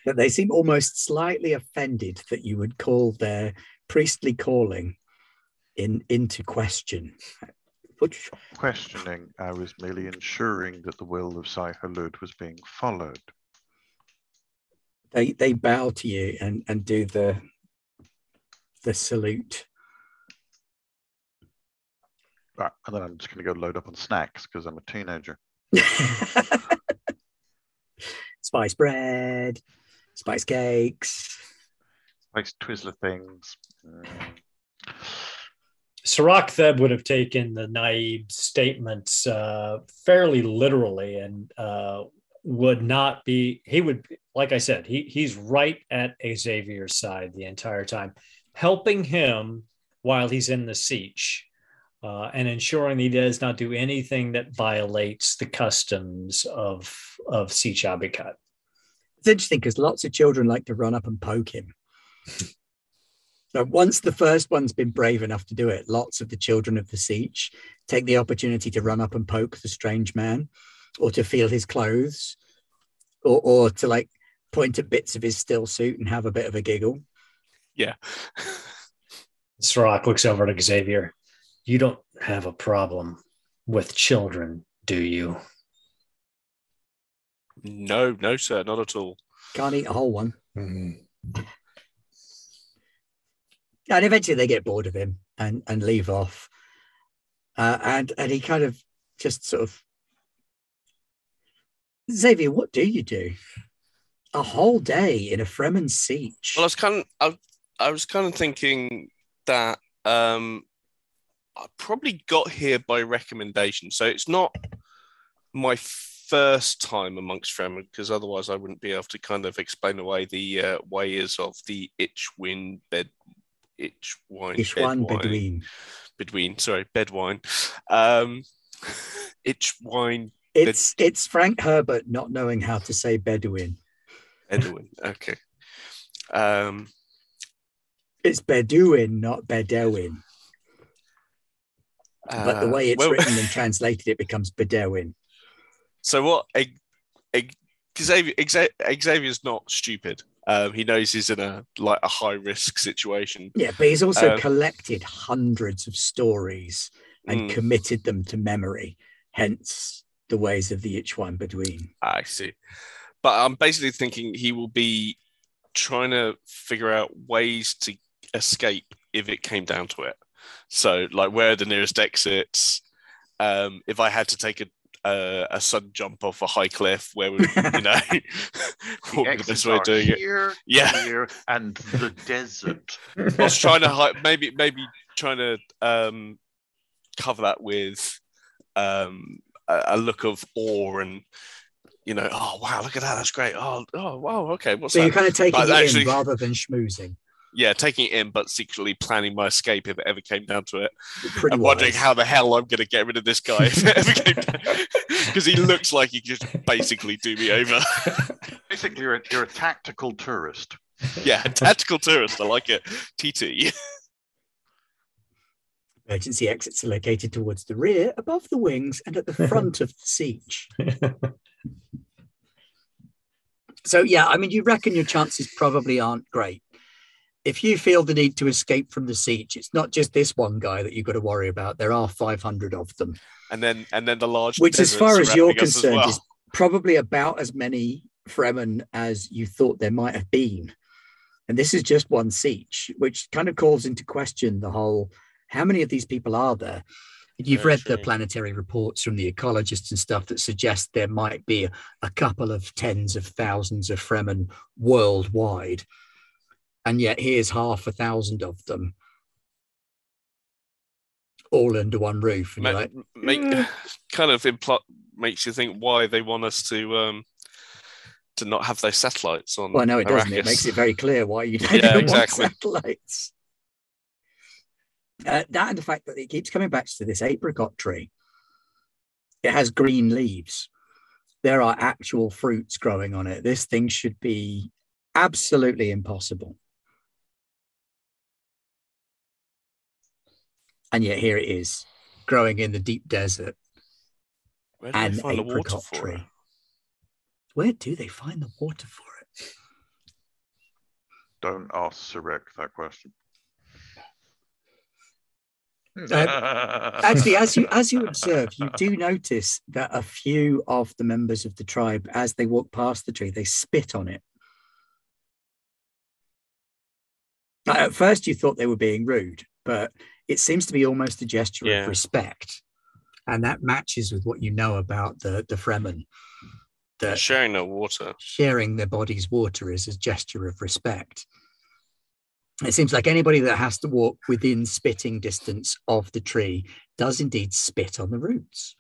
But they seem almost slightly offended that you would call their priestly calling in into question. Which Questioning, I was merely ensuring that the will of Sai Halud was being followed. they they bow to you and and do the the salute. Right, and then I'm just going to go load up on snacks because I'm a teenager. spice bread, spice cakes. spice Twizzler things. Mm. Sirach Theb would have taken the naive statements uh, fairly literally and uh, would not be, he would, like I said, he, he's right at Xavier's side the entire time, helping him while he's in the sietch uh, and ensuring he does not do anything that violates the customs of, of Sietch Abicat. It's interesting because lots of children like to run up and poke him. So once the first one's been brave enough to do it, lots of the children of the sietch take the opportunity to run up and poke the strange man, or to feel his clothes, or or to like point at bits of his still suit and have a bit of a giggle. Yeah. Sirach looks over at Xavier. You don't have a problem with children, do you? No, no, sir, not at all. Can't eat a whole one. Mhm. And eventually they get bored of him and, and leave off. Uh, and and he kind of just sort of Xavier, what do you do? A whole day in a Fremen sietch. Well, I was kind of, I, I was kind of thinking that um, I probably got here by recommendation, so it's not my first time amongst Fremen, because otherwise I wouldn't be able to kind of explain away the uh, ways of the itch Itchwin bed, Itchwine, Ishwan Bedwine- Bedouin. Bedouin, sorry, Bedwine, um, Itchwine, It's it's Frank Herbert not knowing how to say Bedouin. Bedouin. Okay. Um, It's Bedouin, not Bedouin. But the uh, way it's well- written and translated, it becomes Bedouin. So what? Xavier, Xavier's not stupid. Um, he knows he's in a like a high risk situation. Yeah, but he's also Um, collected hundreds of stories and Mm. committed them to memory. Hence the ways of the Ichwan Bedouin. I see. But I'm basically thinking he will be trying to figure out ways to escape if it came down to it. So, like, where are the nearest exits? Um, if I had to take a a, a sudden jump off a high cliff, where would you know what would the best way of are doing it? Yeah. here, and the desert. I was trying to hi- maybe maybe trying to um, cover that with um, a, a look of awe and you know, oh wow, look at that, that's great. Oh, oh wow, okay, what's So that? you're kind of taking But it actually- in rather than schmoozing. Yeah, taking it in, but secretly planning my escape if it ever came down to it. Pretty and wondering wise. how the hell I'm going to get rid of this guy if it ever came down. Because he looks like he could just basically do me over. Basically, you're a, you're a tactical tourist. yeah, tactical tourist. I like it. TT. Emergency exits are located towards the rear, above the wings, and at the front of the sietch. So, yeah, I mean, you reckon your chances probably aren't great. If you feel the need to escape from the sietch, it's not just this one guy that you've got to worry about. There are 500 of them, And then and then the large which, as far as you're us as concerned, well. is probably about as many Fremen as you thought there might have been. And this is just one sietch, which kind of calls into question the whole how many of these people are there? You've Very read the planetary reports from the ecologists and stuff that suggest there might be a, a couple of tens of thousands of Fremen worldwide. And yet here's half a thousand of them all under one roof. Ma- like, make "Mm." kind of impl- makes you think why they want us to um to not have those satellites on. Well, no, it doesn't. It makes it very clear why you don't Yeah, want satellites. Uh, that and the fact that it keeps coming back to this apricot tree. It has green leaves. There are actual fruits growing on it. This thing should be absolutely impossible. And yet here it is, growing in the deep desert, Where do they an find the water apricot for tree. it? Where do they find the water for it? Don't ask Sarek that question. Uh, actually as you as you observe you do notice that a few of the members of the tribe as they walk past the tree they spit on it Now, at first you thought they were being rude but it seems to be almost a gesture Yeah. of respect and that matches with what you know about the the fremen They're that sharing their water. sharing their body's water is a gesture of respect. It seems like anybody that has to walk within spitting distance of the tree does indeed spit on the roots.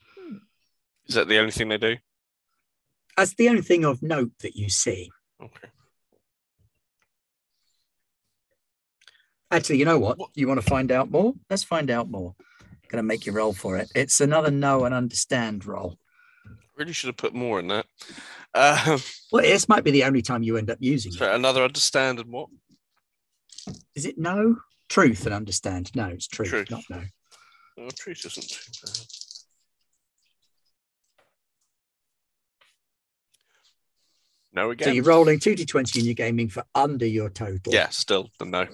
Is that the only thing they do? That's the only thing of note that you see. Okay. Actually, you know what? You want to find out more? Let's find out more. Gonna make you roll for it. It's another know and understand roll. Really should have put more in that. Um, Well, this might be the only time you end up using so it. another understand and what? Is it no? Truth and understand. No, it's truth, Truth. not no. Oh, truth isn't too bad. No again. So you're rolling 2d20 and you're gaming for under your total. Yeah, still the no.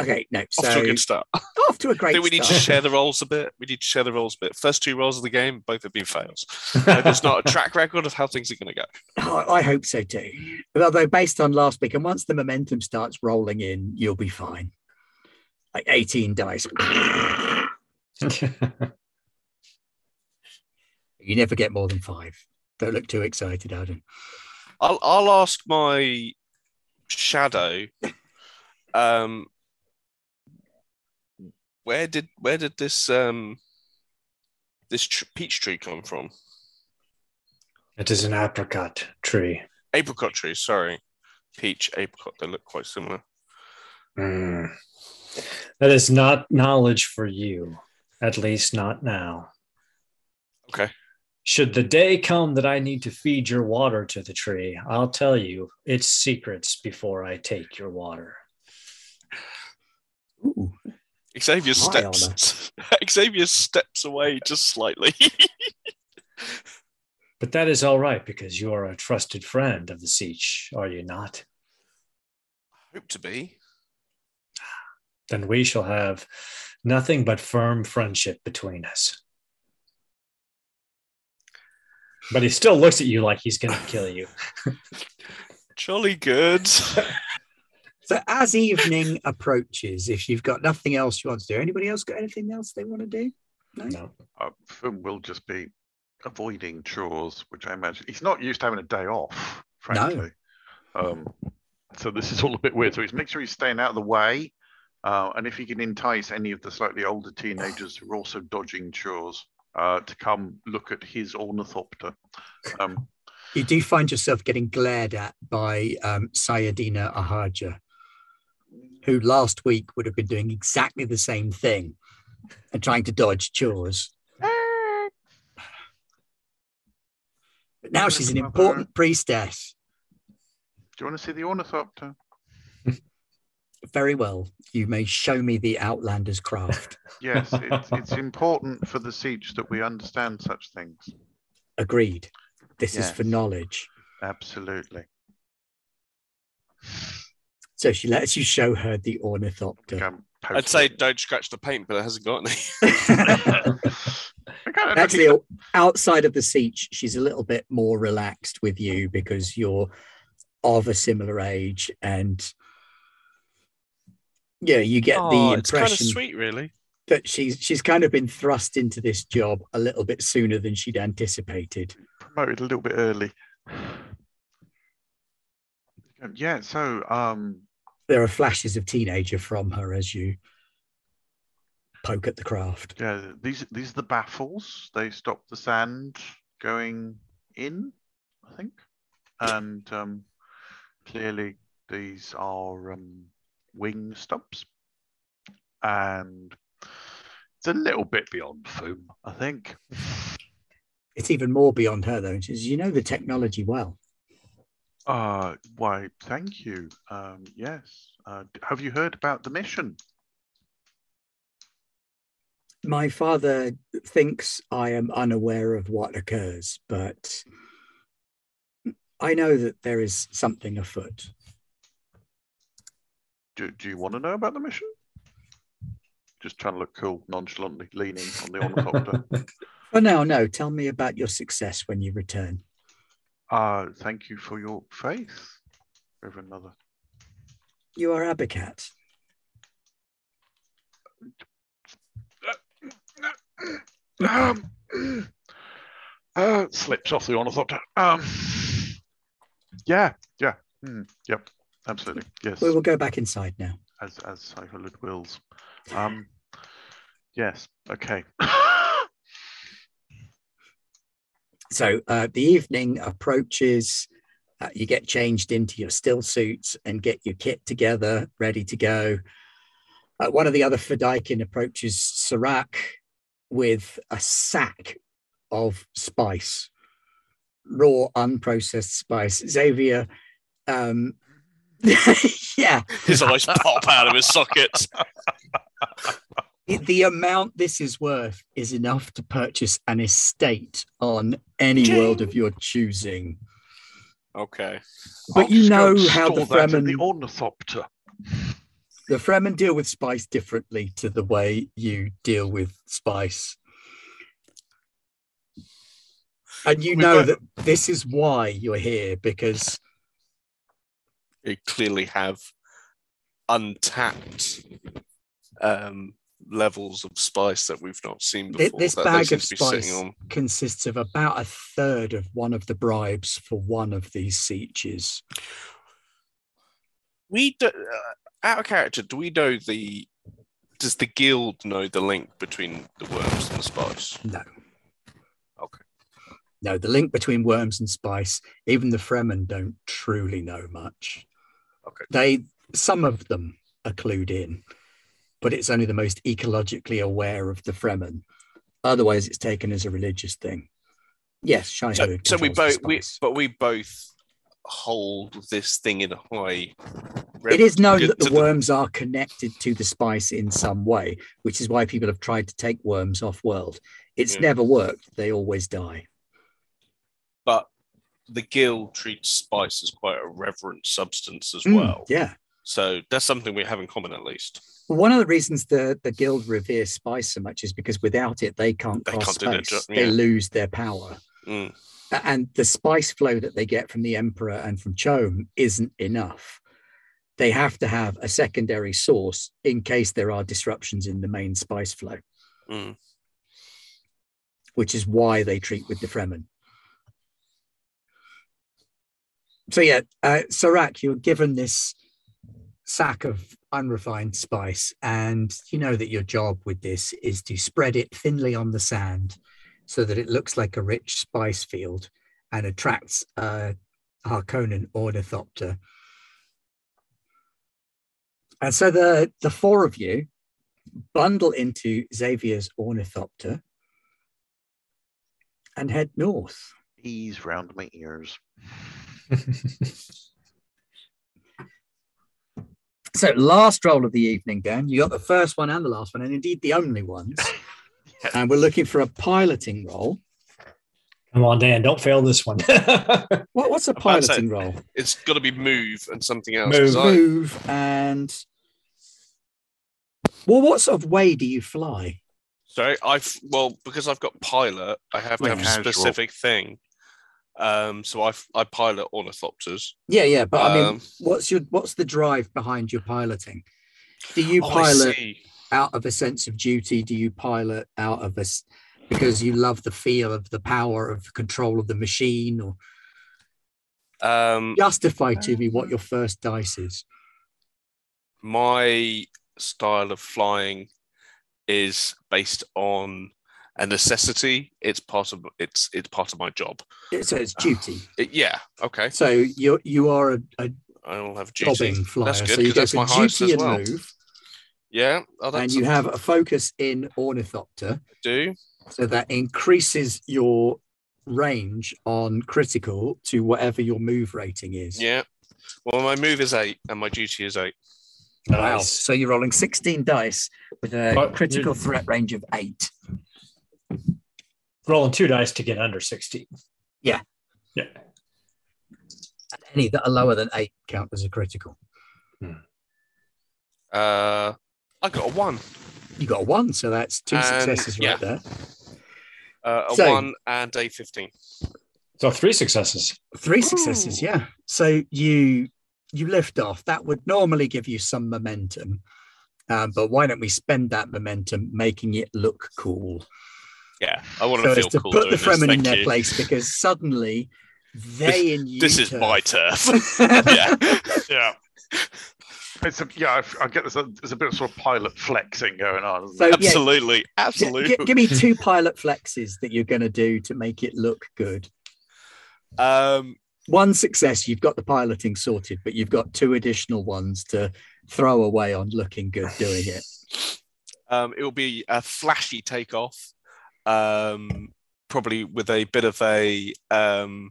Okay, no. Off So to a good start. Off to a great think we need to share the roles a bit. We need to share the roles a bit. First two roles of the game, both have been fails. Uh, There's not a track record of how things are going to go. Oh, I hope so too. Although based on last week, and once the momentum starts rolling in, you'll be fine. Like 18 dice. You never get more than five. Don't look too excited, Adam. I'll I'll ask my shadow. Um, where did where did this um this tr- peach tree come from? it is an apricot tree. Apricot tree. Sorry, peach apricot. They look quite similar. Mm. That is not knowledge for you, at least not now. Okay. Should the day come that I need to feed your water to the tree, I'll tell you its secrets before I take your water. Ooh, Xavier steps. Xavier steps away just slightly. But that is all right because you are a trusted friend of the Sietch, are you not? I Hope to be. Then we shall have nothing but firm friendship between us. But he still looks at you like he's going to kill you. Jolly good. So as evening approaches, if you've got nothing else you want to do, anybody else got anything else they want to do? No. No. Uh, Foom will just be avoiding chores, which I imagine he's not used to having a day off, frankly. Um, so this is all a bit weird. So he's make sure he's staying out of the way, uh, and if he can entice any of the slightly older teenagers who are also dodging chores uh, to come look at his ornithopter. Um, You do find yourself getting glared at by um, Sayyadina Ahaja, who last week would have been doing exactly the same thing and trying to dodge chores. But now she's an important priestess. do you want to see the ornithopter? Very well. You may show me the Outlander's craft. Yes, it's, it's important for the sietch that we understand such things. Agreed. This is for knowledge. Absolutely. So she lets you show her the ornithopter. Um, I'd say don't scratch the paint, but it hasn't got any. Actually, Actually, outside of the sietch, she's a little bit more relaxed with you because you're of a similar age, and yeah, you get oh, the impression. it's kind of sweet, really. that she's she's kind of been thrust into this job a little bit sooner than she'd anticipated. promoted a little bit early. Um, Yeah, so um, There are flashes of teenager from her as you poke at the craft. yeah, these these are the baffles. They stop the sand going in, I think, and um, clearly these are um, wing stumps, and it's a little bit beyond Foom, I think. It's even more beyond her though. She says, "You know the technology well." Uh, why, thank you. Um, yes. Uh, have you heard about the mission? My father thinks I am unaware of what occurs, but I know that there is something afoot. Do, do you want to know about the mission? Just trying to look cool, nonchalantly leaning on the ornithopter. For now, no. Tell me about your success when you return. Uh, thank you for your faith, Reverend Mother. You are Abicat. Um, uh, slips off the ornithopter. Um, yeah, yeah, hmm, yep, absolutely, yes. We will go back inside now. as as Shai-Hulud wills. Um, yes, okay. So uh, the evening approaches. Uh, you get changed into your still suits and get your kit together, ready to go. Uh, one of the other Fedaykin approaches Serac with a sack of spice, raw, unprocessed spice. Xavier, um, yeah, His eyes pop out of his sockets. the amount this is worth is enough to purchase an estate on any Ching. world of your choosing. Okay. But I'll you know how the store Fremen- the ornithopter. The Fremen deal with spice differently to the way you deal with spice. And you We've know got- that this is why you're here because They clearly have untapped um, levels of spice that we've not seen before. this bag of to be sitting spice on. consists of about a third of one of the bribes for one of these sietches. We do, uh, out of character. Do we know the? Does the guild know the link between the worms and the spice? No. Okay. No, the link between worms and spice, even the Fremen don't truly know much. Okay. They some of them are clued in, but it's only the most ecologically aware of the Fremen. Otherwise, it's taken as a religious thing. Yes, So, so we both we but we both hold this thing in high. It is known that the worms are connected to the spice in some way, which is why people have tried to take worms off world. It's Yeah. never worked. They always die. but the guild treats spice as quite a reverent substance as Mm, well. yeah. So that's something we have in common at least. One of the reasons the, the guild revere spice so much is because without it, they can't They can't space. job, They yeah. lose their power. Mm. And the spice flow that they get from the Emperor and from CHOAM isn't enough. They have to have a secondary source in case there are disruptions in the main spice flow, Mm. which is why they treat with the Fremen. So, yeah, uh, Sarak, you were given this sack of unrefined spice, and you know that your job with this is to spread it thinly on the sand so that it looks like a rich spice field and attracts a Harkonnen ornithopter. And so the, the four of you bundle into Xavier's ornithopter and head north. Ease round my ears. So, last roll of the evening, Dan. You got the first one and the last one, and indeed the only ones. And we're looking for a piloting roll. Come on, Dan, don't fail this one. What, what's a about to say- piloting roll? It's got to be move and something else. Move. 'cause I- Move and. Well, what sort of way do you fly? Sorry, I've well because I've got pilot. I have to Yeah. have a specific thing. Um, so I I pilot ornithopters. Yeah, yeah, but I mean, Um, what's your what's the drive behind your piloting? Do you Oh, pilot out of a sense of duty? Do you pilot out of a because you love the feel of the power of control of the machine, or Um, justify to me what your first dice is? my style of flying is based on a necessity. It's part of it's it's part of my job. So it's duty. It- yeah. Okay. So you you are a, a I will have duty. jobbing flyer. That's good so you because go that's for my duty and well. move, Yeah. Oh, and that's you have a focus in ornithopter. do. So that increases your range on critical to whatever your move rating is. Yeah. Well, my move is eight, and my duty is eight. Wow. Nice. So you're rolling 16 dice with a But critical threat range of eight. Rolling two dice to get under 16. Yeah. Yeah. And any that are lower than eight count as a critical. Uh, I got a one. You got a one, so that's two And, successes right yeah. there. Uh, a So- one and a fifteen. So three successes. Three successes, Ooh. yeah. So you you lift off. That would normally give you some momentum. Um, but why don't we spend that momentum making it look cool? Yeah, I want So to feel to cool put the this. Fremen in their you. place because suddenly they in you. This is my turf. yeah, yeah. It's a, yeah, I, I get this. There's a bit of sort of pilot flexing going on. So, yeah. Absolutely, absolutely. gi- give me two pilot flexes that you're going to do to make it look good. Um, One success, you've got the piloting sorted, but you've got two additional ones to throw away on looking good doing it. um, it will be a flashy takeoff, um, probably with a bit of a um,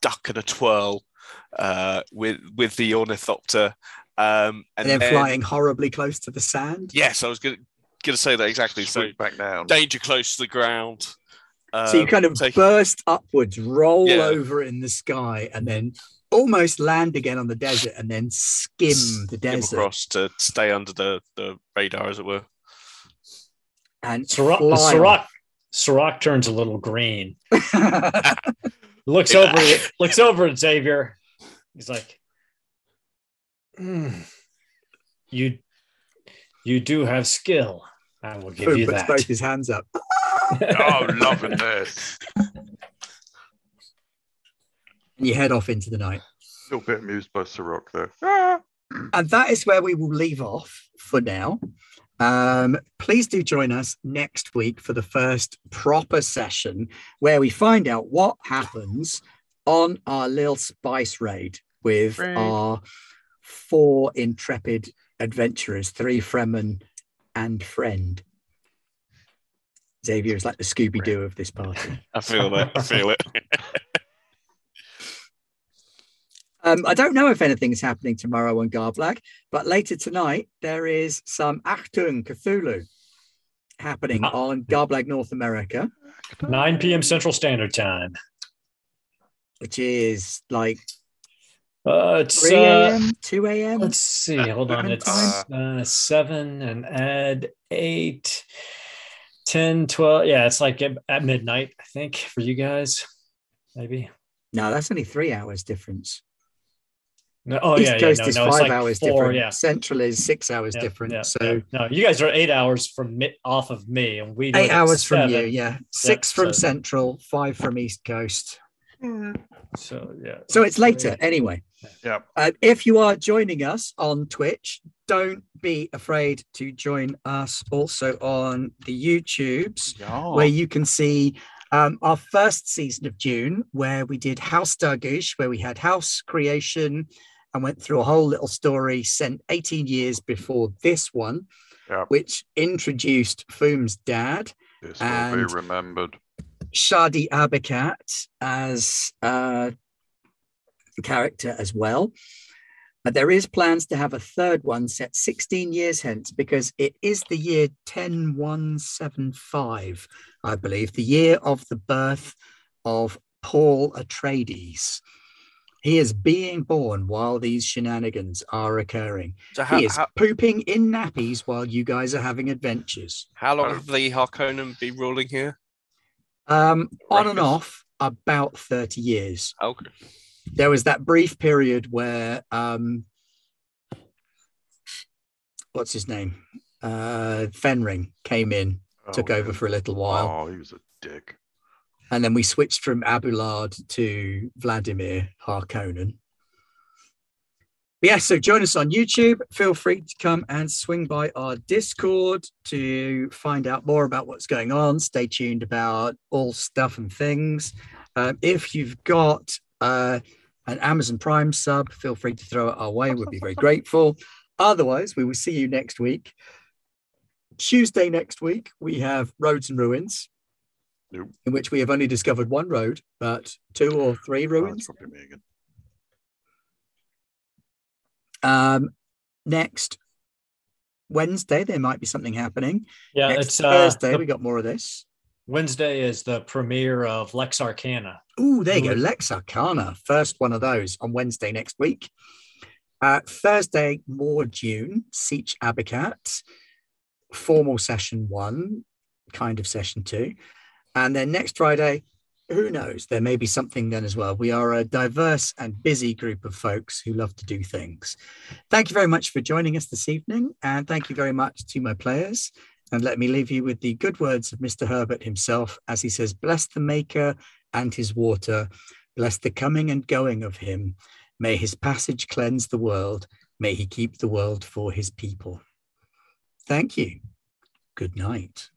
duck and a twirl uh, with with the ornithopter, um, And, then, flying horribly close to the sand. Yes, I was going to say that exactly. So back down. danger close to the ground. So you um, kind of take- burst upwards, roll Yeah. over in the sky, and then almost land again on the desert and then skim the Skim desert across to stay under the, the radar, as it were. And Sirach, fly Sirach, Sirach turns a little green. Looks Yeah. over, looks over at Xavier. He's like, "Hmm, "You, you do have skill. I will give Boom, you puts that." both his hands up. Oh, loving this. And you head off into the night. Still A little bit amused by Sirach there. Ah. And that is where we will leave off for now. Um, please do join us next week for the first proper session where we find out what happens on our little spice raid with Raid. our four intrepid adventurers, three Fremen and friend. Xavier is like the Scooby Doo of this party. I feel that. I feel it. Um, I don't know if anything's happening tomorrow on Garblag, but later tonight there is some Achtung Cthulhu happening Ah. on Garblag North America, 9 p.m. Central Standard Time. which is like Uh, it's 3 uh, a.m., 2 a.m. let's see. Hold on. It's uh, seven and add eight, 10, 12. Yeah, it's like at, at midnight, I think, for you guys. Maybe. No, that's only three hours difference. No, oh East yeah, yeah, Coast no, is no, it's five like hours four, different. Yeah. Central is six hours Yeah, different. yeah, so yeah. no, you guys are eight hours from mi- off of me, and we eight it at hours from you. Yeah, six from so- Central, five from East Coast. So yeah, So it's later anyway. Yeah. Uh, if you are joining us on Twitch, don't be afraid to join us also on the YouTubes, Yeah. where you can see um, our first season of Dune, where we did House Dargush, where we had house creation and went through a whole little story sent 18 years before this one, Yeah. which introduced Foom's dad, This will and- be remembered. Shadi Abicat as a character as well. But there is plans to have a third one set 16 years hence because it is the year 10175, I believe, the year of the birth of Paul Atreides. He is being born while these shenanigans are occurring. So how, he is how, pooping in nappies while you guys are having adventures. how long have the Harkonnen been ruling here? Um, on and off, about 30 years. Okay. there was that brief period where um what's his name uh fenring came in took Oh, over for a little while Oh, he was a dick. And then we switched from Abulurd to vladimir harkonnen yeah so join us on youtube feel free to come and swing by our discord to find out more about what's going on stay tuned about all stuff and things um, if you've got uh, an Amazon Prime sub, feel free to throw it our way. We'd be very grateful. Otherwise, we will see you next week. Tuesday next week, we have Roads and Ruins, Nope. in which we have only discovered one road, but two or three ruins. that's probably me again. Um, next Wednesday, there might be something happening. yeah. next it's uh, Thursday, the- we got more of this. Wednesday is the premiere of Lex Arcana. Ooh, there you go. Ooh. Lex Arcana, first one of those on Wednesday next week. Uh, Thursday, more Dune, Sietch Abicat, formal session one, kind of session two. And then next Friday, who knows? There may be something then as well. We are a diverse and busy group of folks who love to do things. Thank you very much for joining us this evening. And thank you very much to my players. And let me leave you with the good words of Mr. Herbert himself as he says, Bless the Maker and his water. Bless the coming and going of him. May his passage cleanse the world. May he keep the world for his people. Thank you. Good night.